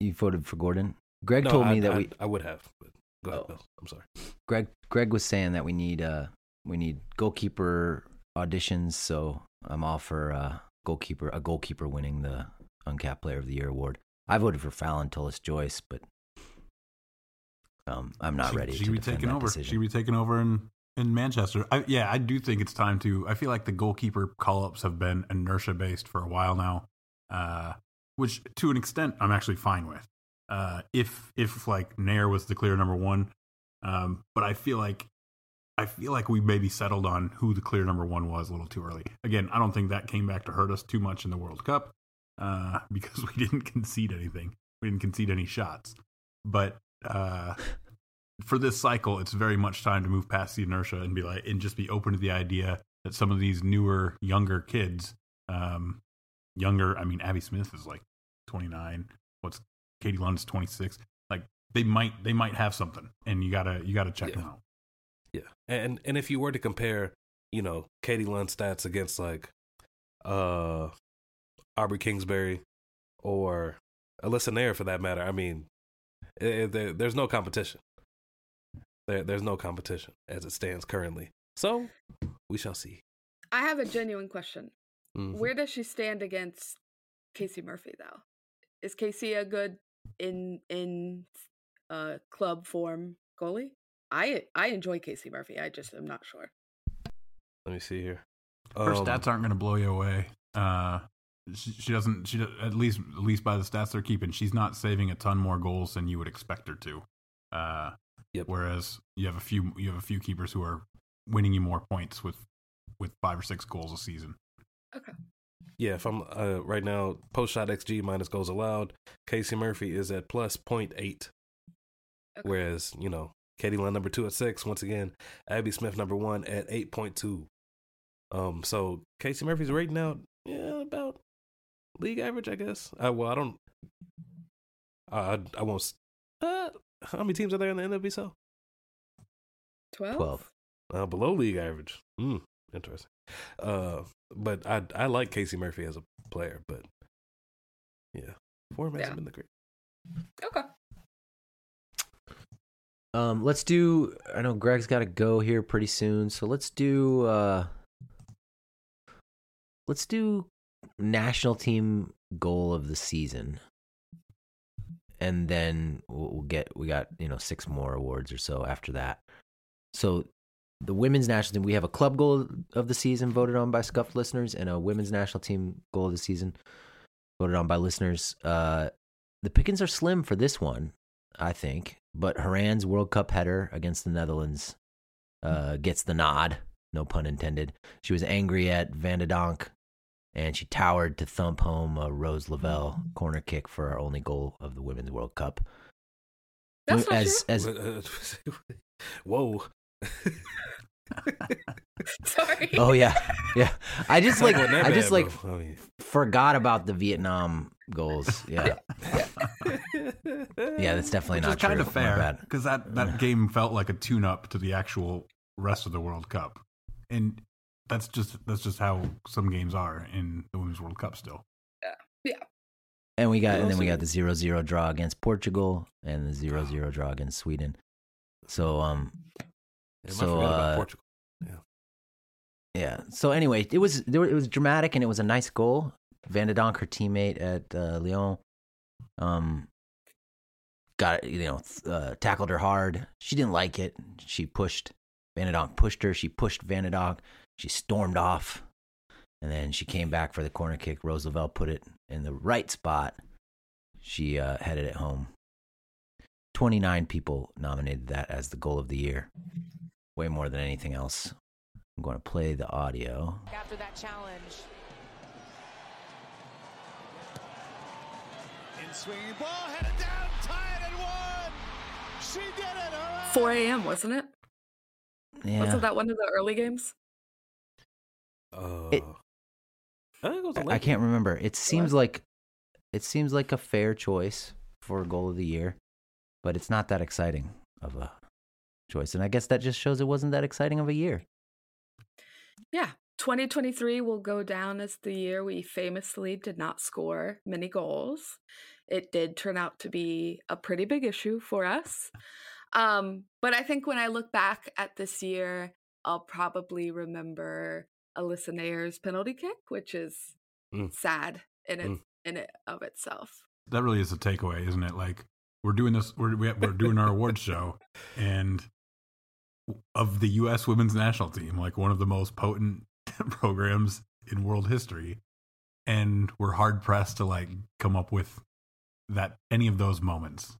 Speaker 2: you voted for Gordon. Greg
Speaker 4: no,
Speaker 2: told
Speaker 4: I,
Speaker 2: me that
Speaker 4: I,
Speaker 2: we
Speaker 4: I would have. But go ahead,
Speaker 2: Oh.
Speaker 4: Bill. I'm sorry.
Speaker 2: Greg Greg was saying that we need uh we need goalkeeper auditions, so I'm all for uh goalkeeper a goalkeeper winning the uncapped player of the year award. I voted for Phallon Tullis Joyce, but um I'm not
Speaker 5: she,
Speaker 2: ready
Speaker 5: She
Speaker 2: to
Speaker 5: be taking over.
Speaker 2: decision.
Speaker 5: She be taking over in in Manchester. I, yeah, I do think it's time to. I feel like the goalkeeper call ups have been inertia based for a while now, uh, which to an extent I'm actually fine with. Uh, if if like Naeher was the clear number one, um, but I feel like I feel like we maybe settled on who the clear number one was a little too early. Again, I don't think that came back to hurt us too much in the World Cup uh, because we didn't concede anything. We didn't concede any shots. But uh, for this cycle, it's very much time to move past the inertia and be like, and just be open to the idea that some of these newer, younger kids, um, younger. I mean, Abby Smith is like 29. What's Katie Lund's 26. Like they might they might have something, and you gotta you gotta check
Speaker 4: Yeah.
Speaker 5: them out.
Speaker 4: Yeah, and and if you were to compare, you know, Katie Lund stats against like, uh, Aubrey Kingsbury, or Alyssa Naeher for that matter, I mean, eh, there, there's no competition. There, there's no competition as it stands currently. So we shall see.
Speaker 3: I have a genuine question.
Speaker 4: Mhm.
Speaker 3: Where does she stand against Casey Murphy though? Is Casey a good in in uh club form goalie? I I enjoy Casey Murphy. I just am not sure.
Speaker 4: Let me see here.
Speaker 5: Her
Speaker 4: Um,
Speaker 5: stats aren't going to blow you away. Uh, she, she doesn't. She at least at least by the stats they're keeping, she's not saving a ton more goals than you would expect her to. Uh,
Speaker 4: Yep.
Speaker 5: Whereas you have a few you have a few keepers who are winning you more points with with five or six goals a season. Okay.
Speaker 4: Yeah, if I'm uh, right now, post shot XG minus goals allowed, Casey Murphy is at plus 0.8.
Speaker 3: Okay.
Speaker 4: Whereas, you know, Katie Lund number two at six. Once again, Abby Smith number one at 8.2. Um, so Casey Murphy's rating out, yeah, about league average, I guess. Uh, well, I don't, uh, I, I won't, uh, how many teams are there in the NWSL?
Speaker 3: 12?
Speaker 2: 12.
Speaker 4: Uh, below league average. Mm, interesting. Uh, but I I like Casey Murphy as a player, but yeah, form hasn't
Speaker 3: Yeah.
Speaker 4: been the great.
Speaker 3: Okay.
Speaker 2: Um, let's do. I know Greg's got to go here pretty soon, so let's do. Uh, let's do national team goal of the season, and then we'll, get. We got you know six more awards or so after that. So the women's national team, we have a club goal of the season voted on by scuffed listeners, and a women's national team goal of the season voted on by listeners. Uh, the pickings are slim for this one. I think. But Horan's World Cup header against the Netherlands uh, gets the nod, no pun intended. She was angry at Van Donk, and she towered to thump home a Rose Lavelle corner kick for our only goal of the Women's World Cup.
Speaker 3: That's not
Speaker 2: as as uh,
Speaker 4: Whoa.
Speaker 3: Sorry.
Speaker 2: oh yeah yeah. I just like
Speaker 4: Wasn't
Speaker 2: I just
Speaker 4: bad,
Speaker 2: like
Speaker 4: bro. I mean-
Speaker 2: forgot about the Vietnam goals. Yeah yeah, that's definitely
Speaker 5: Which
Speaker 2: not
Speaker 5: is kind of fair because that that game felt like a tune up to the actual rest of the World Cup, and that's just that's just how some games are in the Women's World Cup. Still, Yeah. Yeah.
Speaker 2: And we got,
Speaker 4: You
Speaker 2: and then
Speaker 4: also-
Speaker 2: we got the zero zero draw against Portugal and the zero zero draw against Sweden. So, um,
Speaker 4: Damn,
Speaker 2: So, uh,
Speaker 4: Portugal.
Speaker 2: yeah. Yeah. So anyway, it was there, it was dramatic and it was a nice goal. Van de Donk, her teammate at uh, Lyon, um, got you know uh, tackled her hard. She didn't like it. She pushed Van de Donk, pushed her. She pushed Van de Donk. She stormed off, and then she came back for the corner kick. Roosevelt put it in the right spot. She uh, headed it home. Twenty nine people nominated that as the goal of the year. Way more than anything else. I'm going to play the audio.
Speaker 6: after that challenge.
Speaker 7: In swinging ball, headed down, tied at one. She did it. All right.
Speaker 3: 4 a.m., wasn't it?
Speaker 2: Yeah.
Speaker 3: Wasn't that one of the early games?
Speaker 4: Uh,
Speaker 2: It-
Speaker 4: I think it was a
Speaker 2: I, I can't remember. It seems like it seems like a fair choice for goal of the year, but it's not that exciting of a choice. And I guess that just shows it wasn't that exciting of a year.
Speaker 3: Yeah. 2023 will go down as the year we famously did not score many goals. It did turn out to be a pretty big issue for us. Um, but I think when I look back at this year, I'll probably remember Alyssa Naeher's penalty kick, which is
Speaker 4: Mm.
Speaker 3: sad in it
Speaker 4: Mm.
Speaker 3: in it of itself.
Speaker 5: that really is a takeaway, isn't it? Like we're doing this, we're we- we're doing our awards show, and of the U.S. Women's National Team, like one of the most potent programs in world history, and we're hard pressed to like come up with that any of those moments.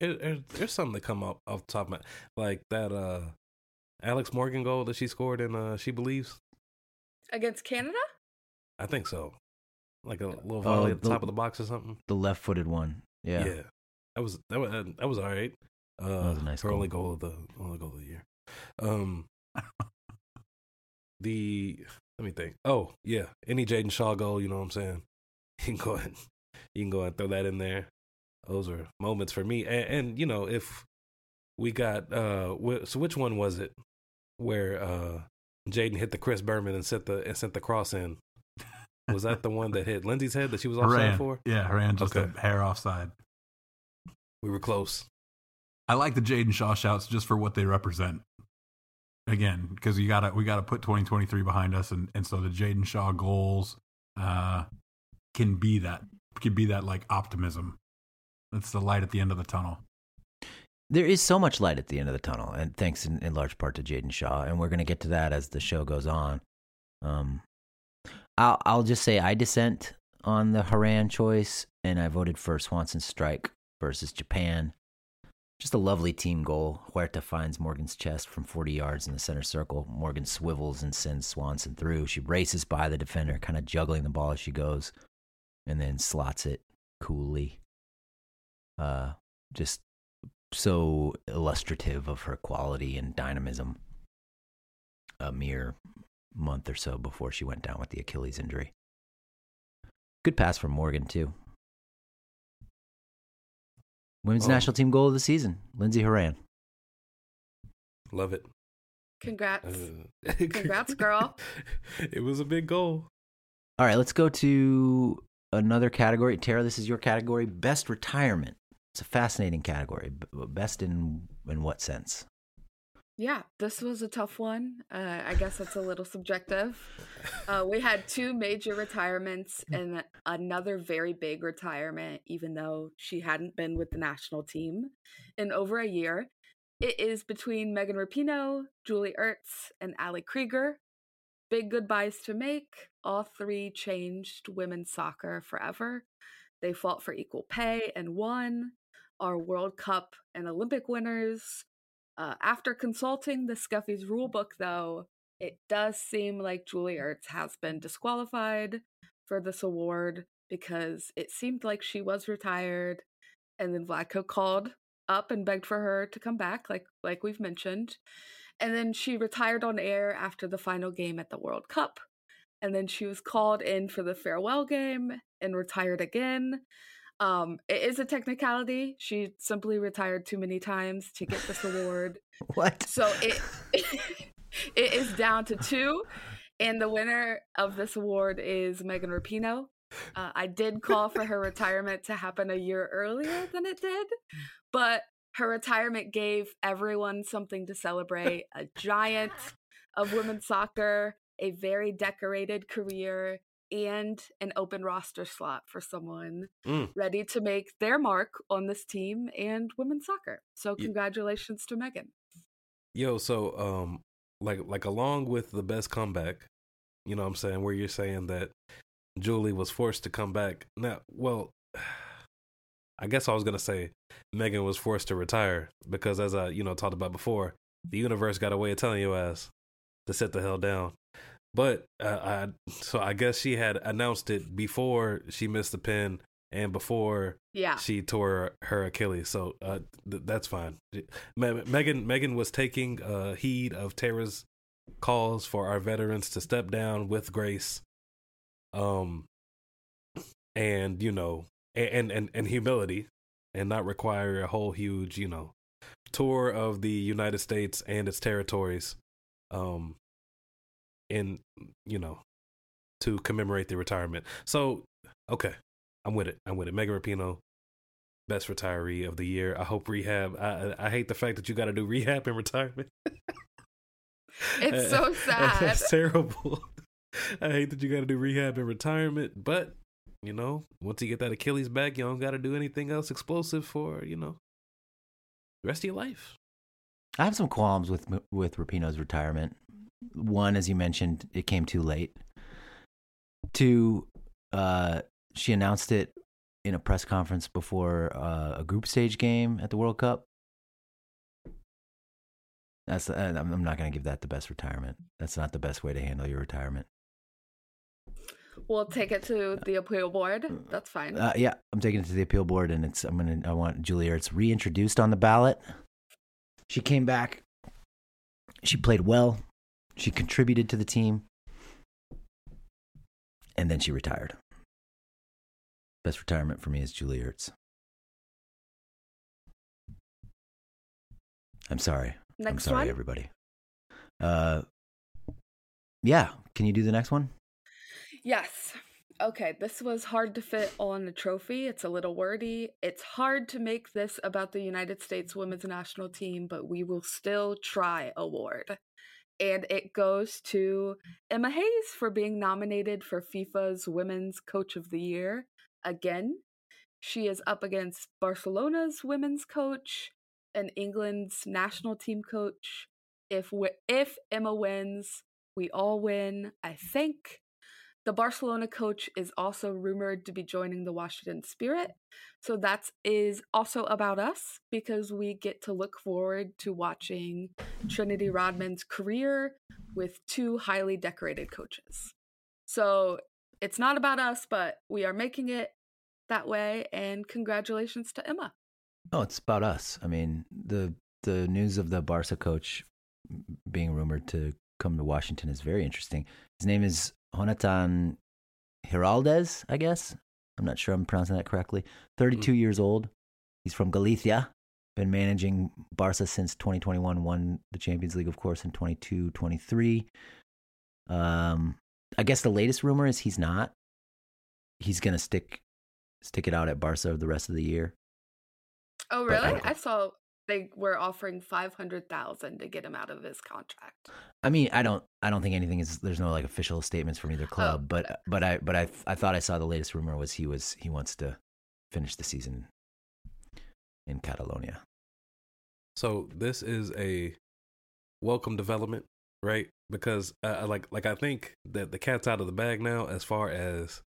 Speaker 4: It, it- there's something to come up off the top of my like that uh Alex Morgan goal that she scored in uh She Believes.
Speaker 3: Against Canada?
Speaker 4: I think so. Like a little volley
Speaker 2: Oh,
Speaker 4: at the
Speaker 2: the-
Speaker 4: top of the box or something.
Speaker 2: The left-footed one. Yeah. Yeah.
Speaker 4: That was that was that was all right. Uh, that
Speaker 2: was a nice
Speaker 4: her
Speaker 2: goal.
Speaker 4: only goal of the only goal of the year. Um, the let me think. Oh yeah, any Jaedyn Shaw goal, you know what I'm saying? You can go ahead, you can go ahead and throw that in there. Those are moments for me. And, and you know, if we got uh, wh- so which one was it where uh Jaedyn hit the Chris Berman and sent the and sent the cross in? Was that the one that hit Lindsey's head that she was offside
Speaker 5: Horan,
Speaker 4: for?
Speaker 5: yeah, Horan just
Speaker 4: Okay.
Speaker 5: a hair offside.
Speaker 4: We were close.
Speaker 5: I like the Jaedyn Shaw shouts just for what they represent. Again, because you gotta we gotta put 2023 behind us, and and so the Jaedyn Shaw goals uh, can be that can be that like optimism. That's the light at the end of the tunnel.
Speaker 2: There is so much light at the end of the tunnel, and thanks in, in large part to Jaedyn Shaw. And we're going to get to that as the show goes on. Um, I'll I'll just say I dissent on the Horan choice, and I voted for Swanson Strike versus Japan. Just a lovely team goal. Huerta finds Morgan's chest from 40 yards in the center circle. Morgan swivels and sends Swanson through. She races by the defender, kind of juggling the ball as she goes, and then slots it coolly. Uh, just so illustrative of her quality and dynamism. A mere month or so before she went down with the Achilles injury. Good pass from Morgan, too. Women's
Speaker 4: Oh.
Speaker 2: national team goal of the season, Lindsey Horan.
Speaker 4: Love it.
Speaker 3: Congrats.
Speaker 4: Uh,
Speaker 3: Congrats, girl.
Speaker 4: it was a big goal.
Speaker 2: All right, let's go to another category. Tara, this is your category, best retirement. It's a fascinating category. Best in in what sense?
Speaker 3: Yeah, this was a tough one. Uh, I guess that's a little subjective. Uh, we had two major retirements and another very big retirement, even though she hadn't been with the national team in over a year. It is between Megan Rapinoe, Julie Ertz, and Ali Krieger. Big goodbyes to make. All three changed women's soccer forever. They fought for equal pay and won. Are World Cup and Olympic winners. Uh, after consulting the Scuffy's rulebook, though, it does seem like Julie Ertz has been disqualified for this award because it seemed like she was retired, and then Vlatko called up and begged for her to come back, like like we've mentioned, and then she retired on air after the final game at the World Cup, and then she was called in for the farewell game and retired again. Um, it is a technicality. She simply retired too many times to get this award.
Speaker 2: What?
Speaker 3: So it it is down to two, and the winner of this award is Megan Rapinoe. Uh, I did call for her retirement to happen a year earlier than it did, but her retirement gave everyone something to celebrate. A giant of women's soccer, a very decorated career, and an open roster slot for someone
Speaker 4: Mm.
Speaker 3: ready to make their mark on this team and women's soccer. So congratulations to Megan.
Speaker 4: Yo, so um like like along with the best comeback, you know what I'm saying, where you're saying that Julie was forced to come back. Now, well, I guess I was gonna say Megan was forced to retire because as I, you know, talked about before, the universe got a way of telling your ass to sit the hell down. But uh, I so I guess she had announced it before she missed the pin and before
Speaker 3: Yeah.
Speaker 4: she tore her Achilles, so uh, th- that's fine. Me- Megan Megan was taking uh, heed of Tara's calls for our veterans to step down with grace, um, and you know, and and and humility, and not require a whole huge you know tour of the United States and its territories, um, in you know, to commemorate the retirement. So okay, I'm with it. I'm with it. Megan Rapinoe, best retiree of the year. I hope rehab. I I I hate the fact that you got to do rehab in retirement.
Speaker 3: It's so sad.
Speaker 4: That's terrible. I hate that you got to do rehab in retirement, but you know, once you get that Achilles back, you don't got to do anything else explosive for you know the rest of your life.
Speaker 2: I have some qualms with with Rapinoe's retirement. One, as you mentioned, it came too late. Two, uh, she announced it in a press conference before uh, a group stage game at the World Cup. That's uh, I'm not going to give that the best retirement. That's not the best way to handle your retirement.
Speaker 3: We'll take it to the appeal board. That's fine.
Speaker 2: Uh, yeah, I'm taking it to the appeal board, and it's I'm gonna I want Julie Ertz reintroduced on the ballot. She came back. She played well. She contributed to the team, and then she retired. Best retirement for me is Julie Ertz. I'm sorry.
Speaker 3: Next I'm
Speaker 2: sorry,
Speaker 3: one.
Speaker 2: everybody. Uh, yeah. Can you do the next one?
Speaker 3: Yes. Okay, this was hard to fit on a trophy. It's a little wordy. It's hard to make this about the United States women's national team, but we will still try award. And it goes to Emma Hayes for being nominated for FIFA's Women's Coach of the Year again. She is up against Barcelona's women's coach and England's national team coach. If we, if Emma wins, we all win, I think. The Barcelona coach is also rumored to be joining the Washington Spirit. So that is also about us because we get to look forward to watching Trinity Rodman's career with two highly decorated coaches. So it's not about us, but we are making it that way. And congratulations to Emma.
Speaker 2: Oh, it's about us. I mean, the the news of the Barca coach being rumored to come to Washington is very interesting. His name is Jonathan Giraldez, I guess. I'm not sure I'm pronouncing that correctly. 32 mm. years old. He's from Galicia. Been managing Barca since 2021. Won the Champions League, of course, in 22 23. Um, I guess the latest rumor is he's not. He's going to stick stick it out at Barca the rest of the year.
Speaker 3: Oh, really? I, I, saw they were offering 500,000 to get him out of his contract.
Speaker 2: I mean, I don't I don't think anything is there's no like official statements from either oh, club, oh, but but I but I I thought I saw the latest rumor was he was he wants to finish the season in Catalonia.
Speaker 4: So this is a welcome development, right? Because uh, like like I think that the cat's out of the bag now as far as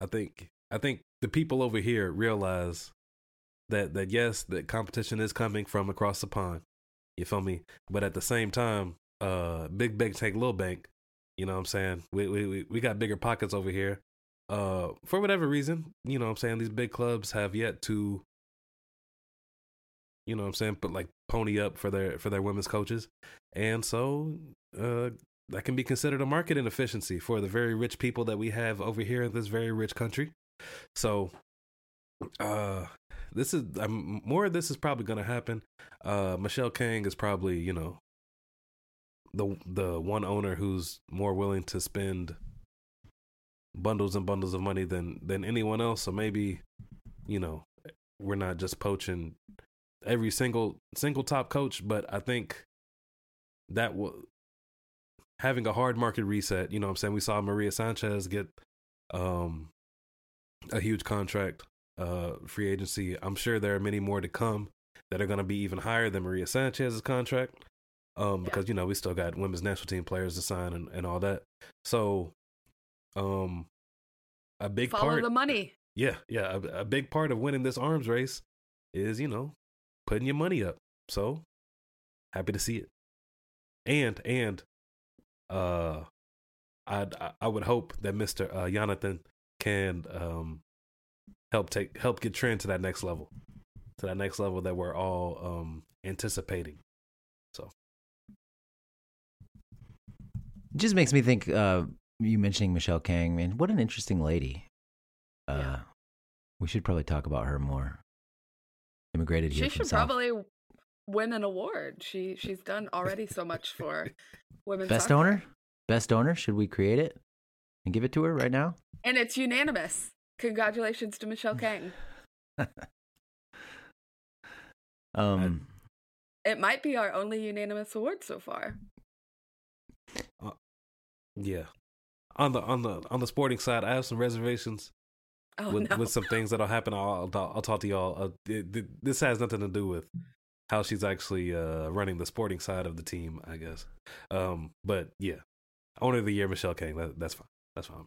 Speaker 4: I think I think the people over here realize that that yes, the competition is coming from across the pond. You feel me? But at the same time, uh, big bank take little bank. You know what I'm saying? We we we got bigger pockets over here. Uh, for whatever reason, you know what I'm saying these big clubs have yet to you know what I'm saying, but like pony up for their for their women's coaches. And so uh that can be considered a market inefficiency for the very rich people that we have over here in this very rich country. So uh this is more of this is probably going to happen. Uh, Michelle Kang is probably you know the the one owner who's more willing to spend bundles and bundles of money than than anyone else. So maybe you know we're not just poaching every single single top coach, but I think that will having a hard market reset. You know, I'm saying we saw Maria Sanchez get um a huge contract uh, free agency. I'm sure there are many more to come that are going to be even higher than Maria Sanchez's contract. Um, because you know we still got women's national team players to sign and, and all that. So, um, a big
Speaker 3: follow
Speaker 4: part
Speaker 3: the money.
Speaker 4: Yeah, yeah, a, a big part of winning this arms race is you know putting your money up. So happy to see it. And and uh, I I would hope that Mister uh, Jonathan can um help take help get Trent to that next level, to that next level that we're all um anticipating. So,
Speaker 2: it just makes me think. Uh, you mentioning Michelle Kang, man, what an interesting lady. Uh, yeah. we should probably talk about her more. Immigrated here.
Speaker 3: She should
Speaker 2: South.
Speaker 3: probably win an award. She she's done already so much for women's
Speaker 2: best
Speaker 3: soccer.
Speaker 2: owner. Best owner. Should we create it and give it to her right now?
Speaker 3: And it's unanimous. Congratulations to Michelle Kang.
Speaker 2: um,
Speaker 3: it might be our only unanimous award so far.
Speaker 4: Uh, yeah, on the on the on the sporting side, I have some reservations
Speaker 3: oh,
Speaker 4: with
Speaker 3: no.
Speaker 4: with some things that'll happen. I'll I'll, I'll talk to y'all. Uh, it, it, this has nothing to do with how she's actually uh, running the sporting side of the team, I guess. Um, but yeah, owner of the year, Michelle Kang. That, that's fine. That's fine.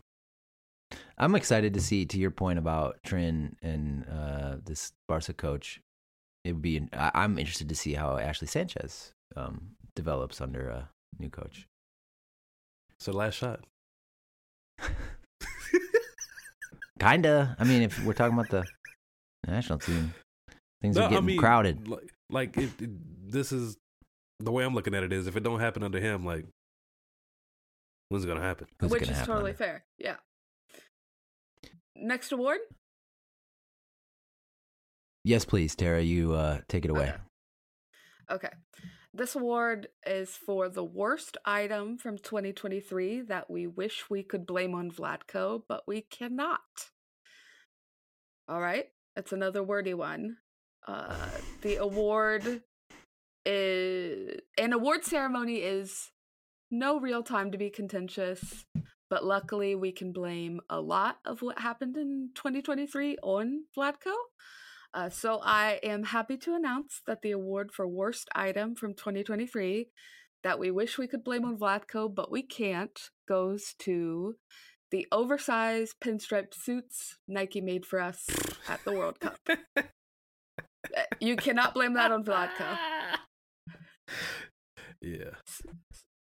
Speaker 2: I'm excited to see, to your point about Trin and uh, this Barca coach. It would be. I'm interested to see how Ashley Sanchez um, develops under a new coach.
Speaker 4: So last shot.
Speaker 2: Kinda. I mean, if we're talking about the national team, things no, are getting I mean, crowded.
Speaker 4: Like, like it, it, this is the way I'm looking at it is if it don't happen under him, like when's it gonna happen?
Speaker 3: Who's Which is
Speaker 2: happen
Speaker 3: totally
Speaker 2: under?
Speaker 3: fair. Yeah. Next award?
Speaker 2: Yes, please, Tara. You uh, take it away.
Speaker 3: Okay. okay. This award is for the worst item from 2023 that we wish we could blame on Vlatko, but we cannot. All right. It's another wordy one. Uh, the award is an award ceremony is no real time to be contentious. But luckily, we can blame a lot of what happened in 2023 on Vlatko. Uh, so I am happy to announce that the award for worst item from 2023 that we wish we could blame on Vlatko, but we can't, goes to the oversized pinstripe suits Nike made for us at the World Cup. Uh, you cannot blame that on Vlatko.
Speaker 4: Yeah.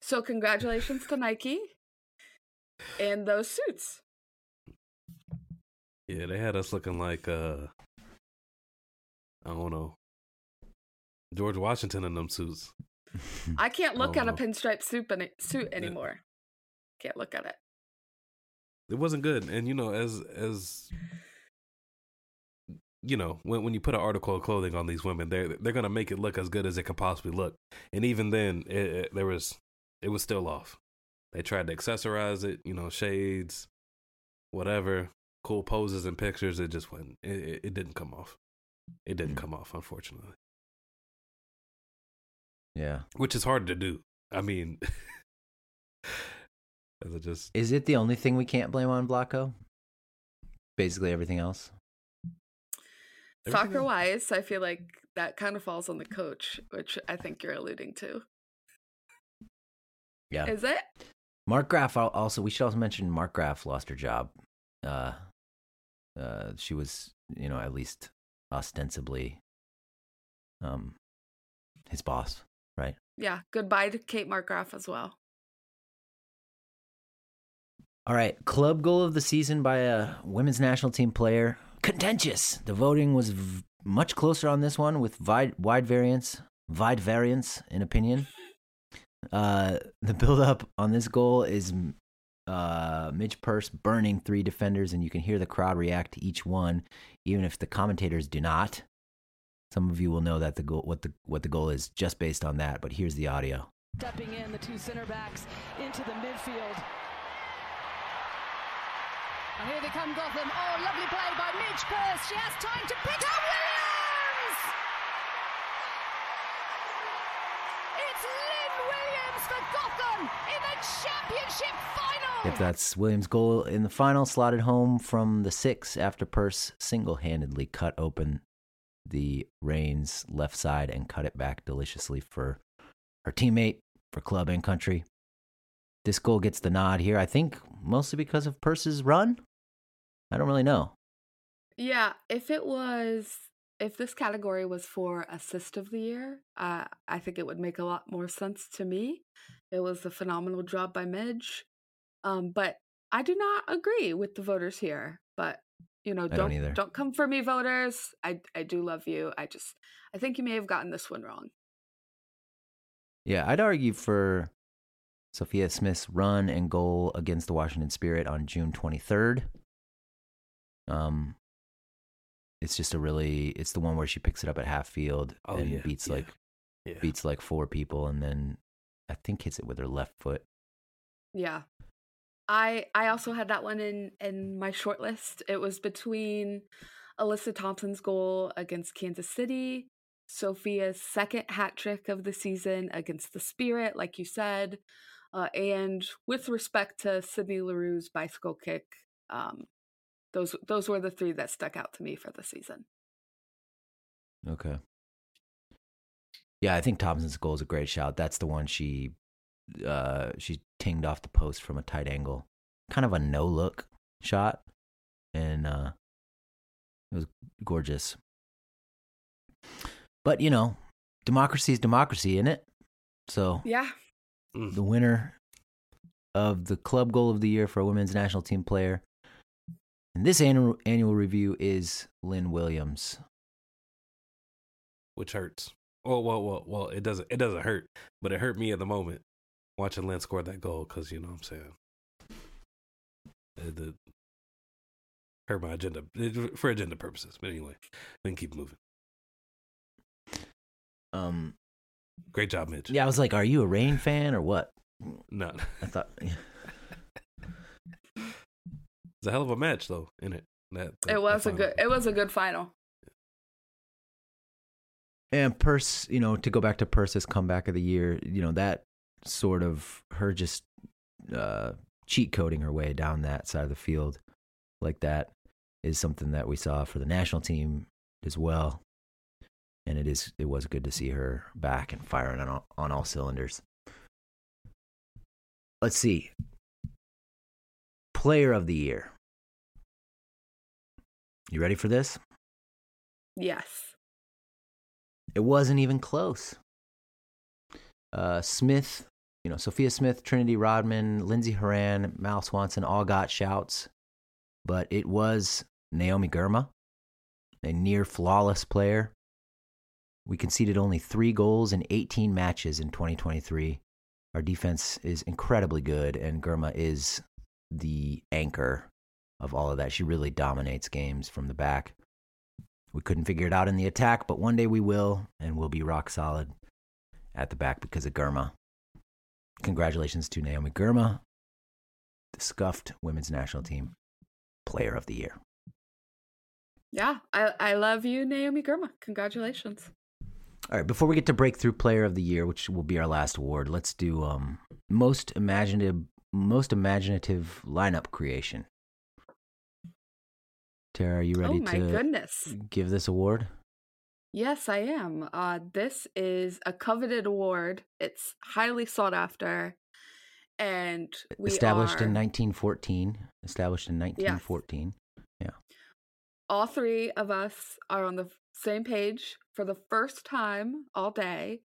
Speaker 3: So congratulations to Nike and those suits.
Speaker 4: Yeah, they had us looking like uh I don't know. George Washington in them suits.
Speaker 3: I can't look
Speaker 4: Oh,
Speaker 3: at a pinstripe suit, any- suit anymore. Can't look at it.
Speaker 4: It wasn't good. And you know, as as you know, when when you put an article of clothing on these women, they're they're gonna make it look as good as it can possibly look. And even then, it, it, there was it was still off. They tried to accessorize it, you know, shades, whatever, cool poses and pictures. It just went. It, it, it didn't come off. It didn't
Speaker 2: Mm.
Speaker 4: come off, unfortunately.
Speaker 2: Yeah.
Speaker 4: Which is hard to do. I mean, as it just
Speaker 2: Is it the only thing we can't blame on Vlatko? Basically everything else.
Speaker 3: Soccer wise, I feel like that kind of falls on the coach, which I think you're alluding to.
Speaker 2: Yeah.
Speaker 3: Is it?
Speaker 2: Markgraf also we should also mention Markgraf lost her job. Uh uh she was, you know, at least ostensibly um his boss, right?
Speaker 3: Yeah. Goodbye to Kate Mark Markgraf as well.
Speaker 2: All right, club goal of the season by a women's national team player. Contentious. The voting was v- much closer on this one with wide, wide variance, wide variance in opinion. Uh, the build-up on this goal is uh, Midge Purce burning three defenders, and you can hear the crowd react to each one, even if the commentators do not. Some of you will know that the goal, what the what the goal is, just based on that. But here's the audio.
Speaker 6: Stepping in, the two center backs into the midfield.
Speaker 8: And here they come, Gotham. Oh, lovely play by Midge Purce. She has time to pick up Williams! It's Lynn Williams for in the championship final!
Speaker 2: If that's Williams' goal in the final, slotted home from the six after Purce single handedly cut open the Reign's left side and cut it back deliciously for her teammate, for club and country. This goal gets the nod here, I think mostly because of Purce's run. I don't really know.
Speaker 3: Yeah. If it was, if this category was for assist of the year, uh, I think it would make a lot more sense to me. It was a phenomenal job by Midge. Um, but I do not agree with the voters here. But you know,
Speaker 2: don't
Speaker 3: don't don't come for me, voters. I I do love you. I just I think you may have gotten this one wrong.
Speaker 2: Yeah, I'd argue for Sophia Smith's run and goal against the Washington Spirit on June 23rd. Um, it's just a really, it's the one where she picks it up at half field
Speaker 4: Oh,
Speaker 2: and
Speaker 4: yeah,
Speaker 2: beats
Speaker 4: yeah,
Speaker 2: like
Speaker 4: yeah.
Speaker 2: beats like four people, and then I think hits it with her left foot.
Speaker 3: Yeah. I I also had that one in in my short list. It was between Alyssa Thompson's goal against Kansas City, Sophia's second hat trick of the season against the Spirit, like you said, uh, and with respect to Sydney Leroux's bicycle kick, um, those those were the three that stuck out to me for the season.
Speaker 2: Okay. Yeah, I think Thompson's goal is a great shout. That's the one she uh she tinged off the post from a tight angle. Kind of a no look shot. And uh it was gorgeous. But you know, democracy is democracy, isn't it? So
Speaker 3: Yeah,
Speaker 4: Mm.
Speaker 2: the winner of the club goal of the year for a women's national team player in this annual annual review is Lynn Williams.
Speaker 4: which hurts. Well, well, well, well. It doesn't. It doesn't hurt, but it hurt me at the moment watching Lynn score that goal because you know what I'm saying. It, it hurt my agenda it- for agenda purposes. But anyway, can keep moving.
Speaker 2: Um
Speaker 4: Great job, Mitch.
Speaker 2: Yeah, I was like, "Are you a Reign fan or what?"
Speaker 4: No,
Speaker 2: I thought,
Speaker 4: a hell of a match though. In it, that, that
Speaker 3: it was
Speaker 4: that
Speaker 3: a good
Speaker 4: final.
Speaker 3: it was a good final.
Speaker 2: and Purce, you know, to go back to Purce's comeback of the year, you know, that sort of her just uh, cheat coding her way down that side of the field like that is something that we saw for the national team as well. And it is it was good to see her back and firing on all, on all cylinders. let's see. Player of the year. You ready for this?
Speaker 3: Yes.
Speaker 2: It wasn't even close. Uh, Smith, you know, Sophia Smith, Trinity Rodman, Lindsey Horan, Mal Swanson all got shouts, but it was Naomi Girma, a near flawless player. We conceded only three goals in 18 matches in 2023. Our defense is incredibly good, and Girma is the anchor of all of that. She really dominates games from the back. We couldn't figure it out in the attack, but one day we will, and we'll be rock solid at the back because of Girma. Congratulations to Naomi Girma, the scuffed women's national team player of the year.
Speaker 3: Yeah, I, I love you, Naomi Girma. Congratulations.
Speaker 2: All right, before we get to breakthrough player of the year, which will be our last award, let's do um, most imaginative most imaginative lineup creation. Tara, are you ready
Speaker 3: oh my
Speaker 2: to
Speaker 3: goodness.
Speaker 2: give this award?
Speaker 3: Yes, I am. Uh, this is a coveted award. It's highly sought after, and we
Speaker 2: Established
Speaker 3: are,
Speaker 2: in 1914. Established in 1914. Yeah.
Speaker 3: all three of us are on the same page for the first time all day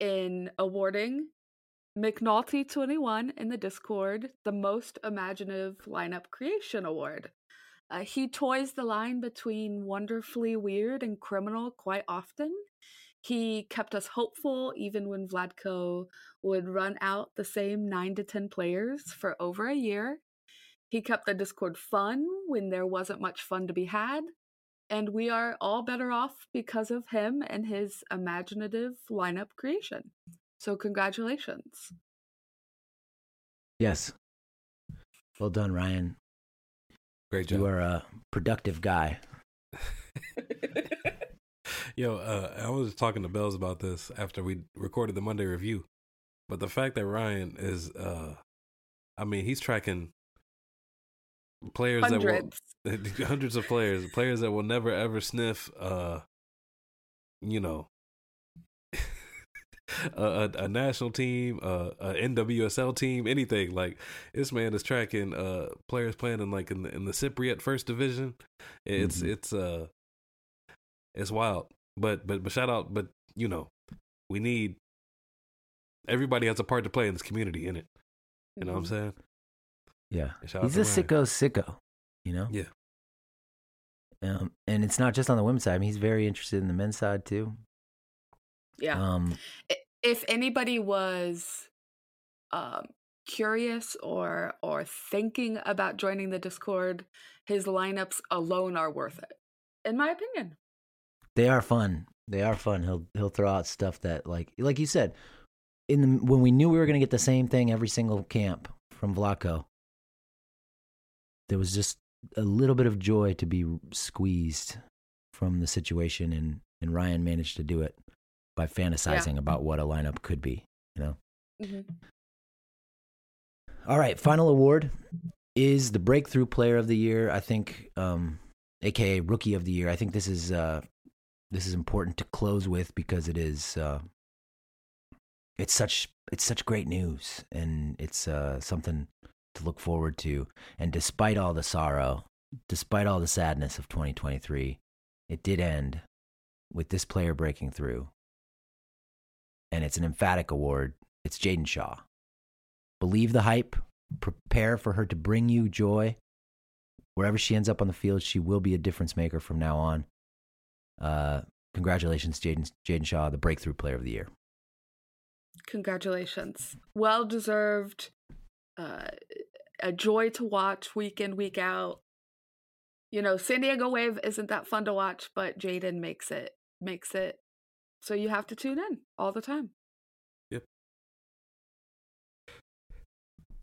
Speaker 3: in awarding McNulty 21 in the Discord the most imaginative lineup creation award. Uh, he toys the line between wonderfully weird and criminal quite often. He kept us hopeful even when Vlatko would run out the same 9 to 10 players for over a year. He kept the Discord fun when there wasn't much fun to be had. And we are all better off because of him and his imaginative lineup creation. So, congratulations.
Speaker 2: Yes. Well done, Ryan.
Speaker 4: Great job.
Speaker 2: You are a productive guy.
Speaker 4: Yo, uh, I was talking to Belz about this after we recorded the Monday review, but the fact that Ryan is, uh, I mean, he's tracking players
Speaker 3: Hundreds.
Speaker 4: that will hundreds of players, players that will never ever sniff, uh, you know, a, a, a national team, uh, a NWSL team, anything. Like this man is tracking uh players playing in like in the, in the Cypriot First Division. It's
Speaker 2: Mhm.
Speaker 4: it's uh it's wild. But but but shout out. But you know, we need everybody has a part to play in this community. In it, you know what I'm
Speaker 3: Mhm.
Speaker 4: saying?
Speaker 2: Yeah.
Speaker 4: And shout out
Speaker 2: He's a
Speaker 4: Ryan.
Speaker 2: sicko sicko, you know?
Speaker 4: Yeah.
Speaker 2: Um, and it's not just on the women's side. I mean, he's very interested in the men's side too.
Speaker 3: Yeah.
Speaker 2: Um,
Speaker 3: I- if anybody was um, curious or or thinking about joining the Discord, his lineups alone are worth it, in my opinion.
Speaker 2: they are fun. They are fun. He'll he'll throw out stuff that like like you said, in the when we knew we were going to get the same thing every single camp from Vlatko, there was just a little bit of joy to be squeezed from the situation, and and Ryan managed to do it by fantasizing about what a lineup could be. You know.
Speaker 3: Mhm.
Speaker 2: All right, final award is the breakthrough player of the year. I think, um, aka rookie of the year. I think this is uh, this is important to close with because it is uh, it's such it's such great news and it's uh, something to look forward to. And despite all the sorrow, despite all the sadness of 2023, it did end with this player breaking through, and it's an emphatic award. It's Jaedyn Shaw. Believe the hype. Prepare for her to bring you joy. Wherever she ends up on the field, she will be a difference maker from now on. Uh, congratulations, Jaedyn Jaedyn Shaw, the breakthrough player of the year.
Speaker 3: Congratulations. Well deserved. Uh, a joy to watch week in, week out. You know, San Diego Wave isn't that fun to watch, but Jaedyn makes it makes it so you have to tune in all the time. Yep.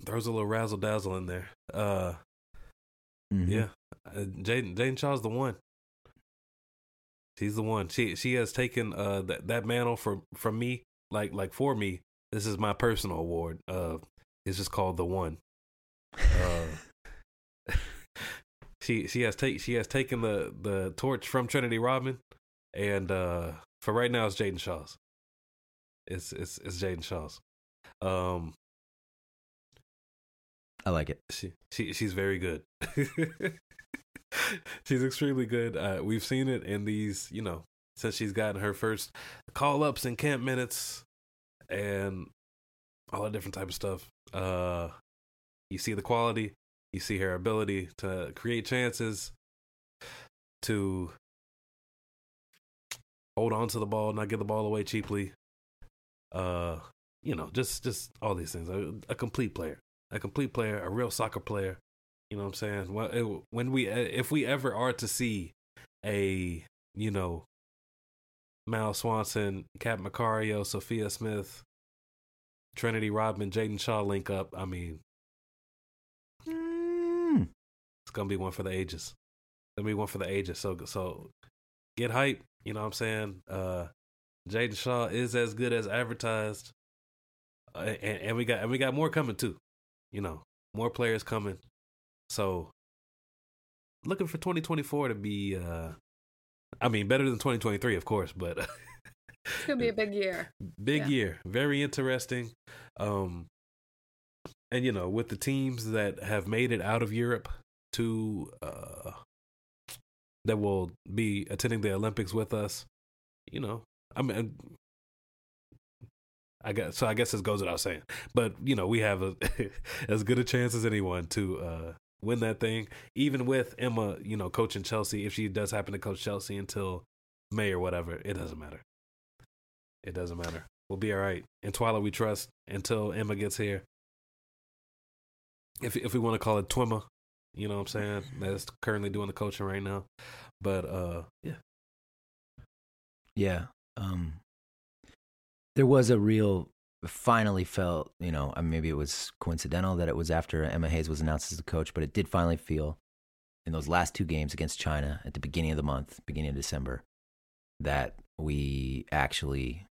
Speaker 4: Throws a little razzle dazzle in there. Uh,
Speaker 2: Mhm.
Speaker 4: yeah, uh, Jaedyn Jaedyn Shaw's the one. She's the one. She she has taken uh that that mantle from from me, like like for me. This is my personal award. Uh, it's just called the one. Uh, she she has take she has taken the the torch from Trinity Rodman, and uh for right now it's Jaedyn Shaw's. It's it's it's Jaedyn Shaw's. Um,
Speaker 2: I like it.
Speaker 4: She she she's very good. she's extremely good. Uh, we've seen it in these, you know, since she's gotten her first call ups and camp minutes and all that different type of stuff. Uh, you see the quality, you see her ability to create chances, to hold on to the ball, not give the ball away cheaply. Uh, you know, just just all these things. A, a complete player, a complete player, a real soccer player. You know what I'm saying? Well, it, when we if we ever are to see a you know Mal Swanson, Cat Macario, Sophia Smith, Trinity Rodman, Jaedyn Shaw link up, I mean,
Speaker 2: Mm.
Speaker 4: it's gonna be one for the ages. It's gonna be one for the ages. So so get hype. You know what I'm saying? Uh, Jaedyn Shaw is as good as advertised, uh, and, and we got and we got more coming too. You know, more players coming. So looking for 2024 to be. uh I mean, better than 2023, of course, but
Speaker 3: It's gonna be a big year.
Speaker 4: big
Speaker 3: Yeah.
Speaker 4: year very interesting um and you know with the teams that have made it out of europe to uh that will be attending the olympics with us you know i mean i guess so i guess this goes without saying but you know we have a, as good a chance as anyone to uh win that thing even with emma you know coaching chelsea if she does happen to coach chelsea until may or whatever it doesn't matter it doesn't matter. We'll be all right. And Twila we trust until Emma gets here. If if we want to call it Twimma, you know what I'm saying? That's currently doing the coaching right now. But uh yeah.
Speaker 2: Yeah. Um there was a real finally felt, you know, uh, maybe it was coincidental that it was after Emma Hayes was announced as the coach, but it did finally feel in those last two games against China at the beginning of the month, beginning of December, that we actually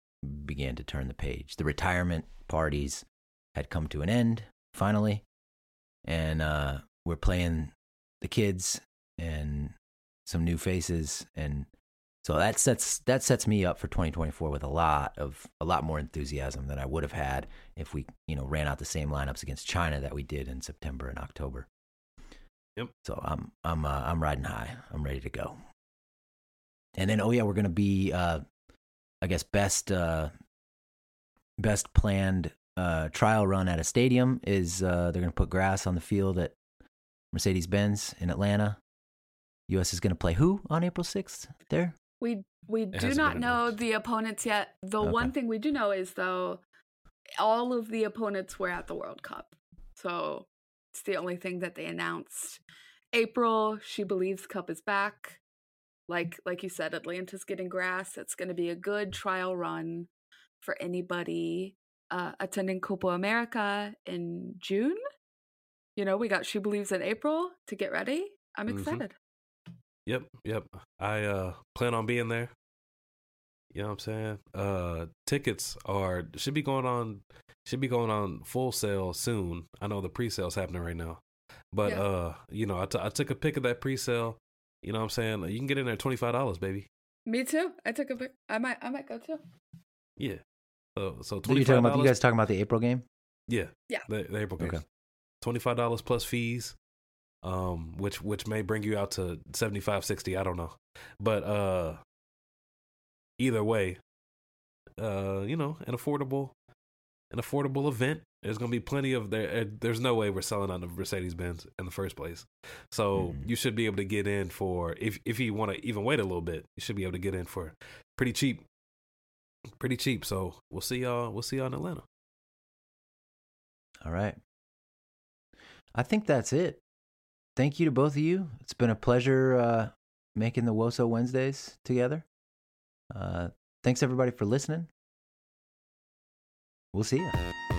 Speaker 2: began to turn the page. The retirement parties had come to an end finally, and uh, we're playing the kids and some new faces, and so that sets that sets me up for 2024 with a lot of a lot more enthusiasm than I would have had if we you know ran out the same lineups against China that we did in September and October.
Speaker 4: Yep.
Speaker 2: So I'm I'm uh, I'm riding high. I'm ready to go. And then oh yeah, we're gonna be uh, I guess best uh, best planned uh, trial run at a stadium is uh, they're gonna put grass on the field at Mercedes Benz in Atlanta. U.S. is gonna play who on April 6th there?
Speaker 3: We we
Speaker 4: It
Speaker 3: do
Speaker 4: hasn't
Speaker 3: know
Speaker 4: announced.
Speaker 3: the opponents yet. The
Speaker 2: Okay.
Speaker 3: one thing we do know is though all of the opponents were at the World Cup. So it's the only thing that they announced. April, SheBelieves Cup is back. Like like you said, Atlanta's getting grass. It's going to be a good trial run for anybody uh, attending Copa America in June. You know, we got She Believes in April to get ready. I'm
Speaker 4: Mhm.
Speaker 3: excited.
Speaker 4: Yep, yep. I uh plan on being there. You know what I'm saying? Uh tickets are should be going on should be going on full sale soon. I know the pre-sale's happening right now. But
Speaker 3: Yeah.
Speaker 4: uh, you know, I, t- I took a pic of that pre-sale. You know what I'm saying? You can get in there $25, baby.
Speaker 3: Me too. I took a pic. I might I might go too.
Speaker 4: Yeah. So so
Speaker 2: So you're talking about you guys talking about the April game?
Speaker 4: Yeah.
Speaker 3: Yeah.
Speaker 4: The, the April game.
Speaker 2: Okay.
Speaker 4: Twenty five dollars plus fees. Um, which which may bring you out to 75 60 I don't know. But uh either way, uh, you know, an affordable an affordable event. There's gonna be plenty of there. There's no way we're selling out of Mercedes Benz in the first place. So
Speaker 2: Mhm.
Speaker 4: you should be able to get in for if if you want to even wait a little bit, you should be able to get in for pretty cheap. Pretty cheap. So we'll see y'all. We'll see y'all in Atlanta.
Speaker 2: All right. I think that's it. Thank you to both of you. It's been a pleasure uh, making the Woso Wednesdays together. Uh, thanks everybody for listening. We'll see you.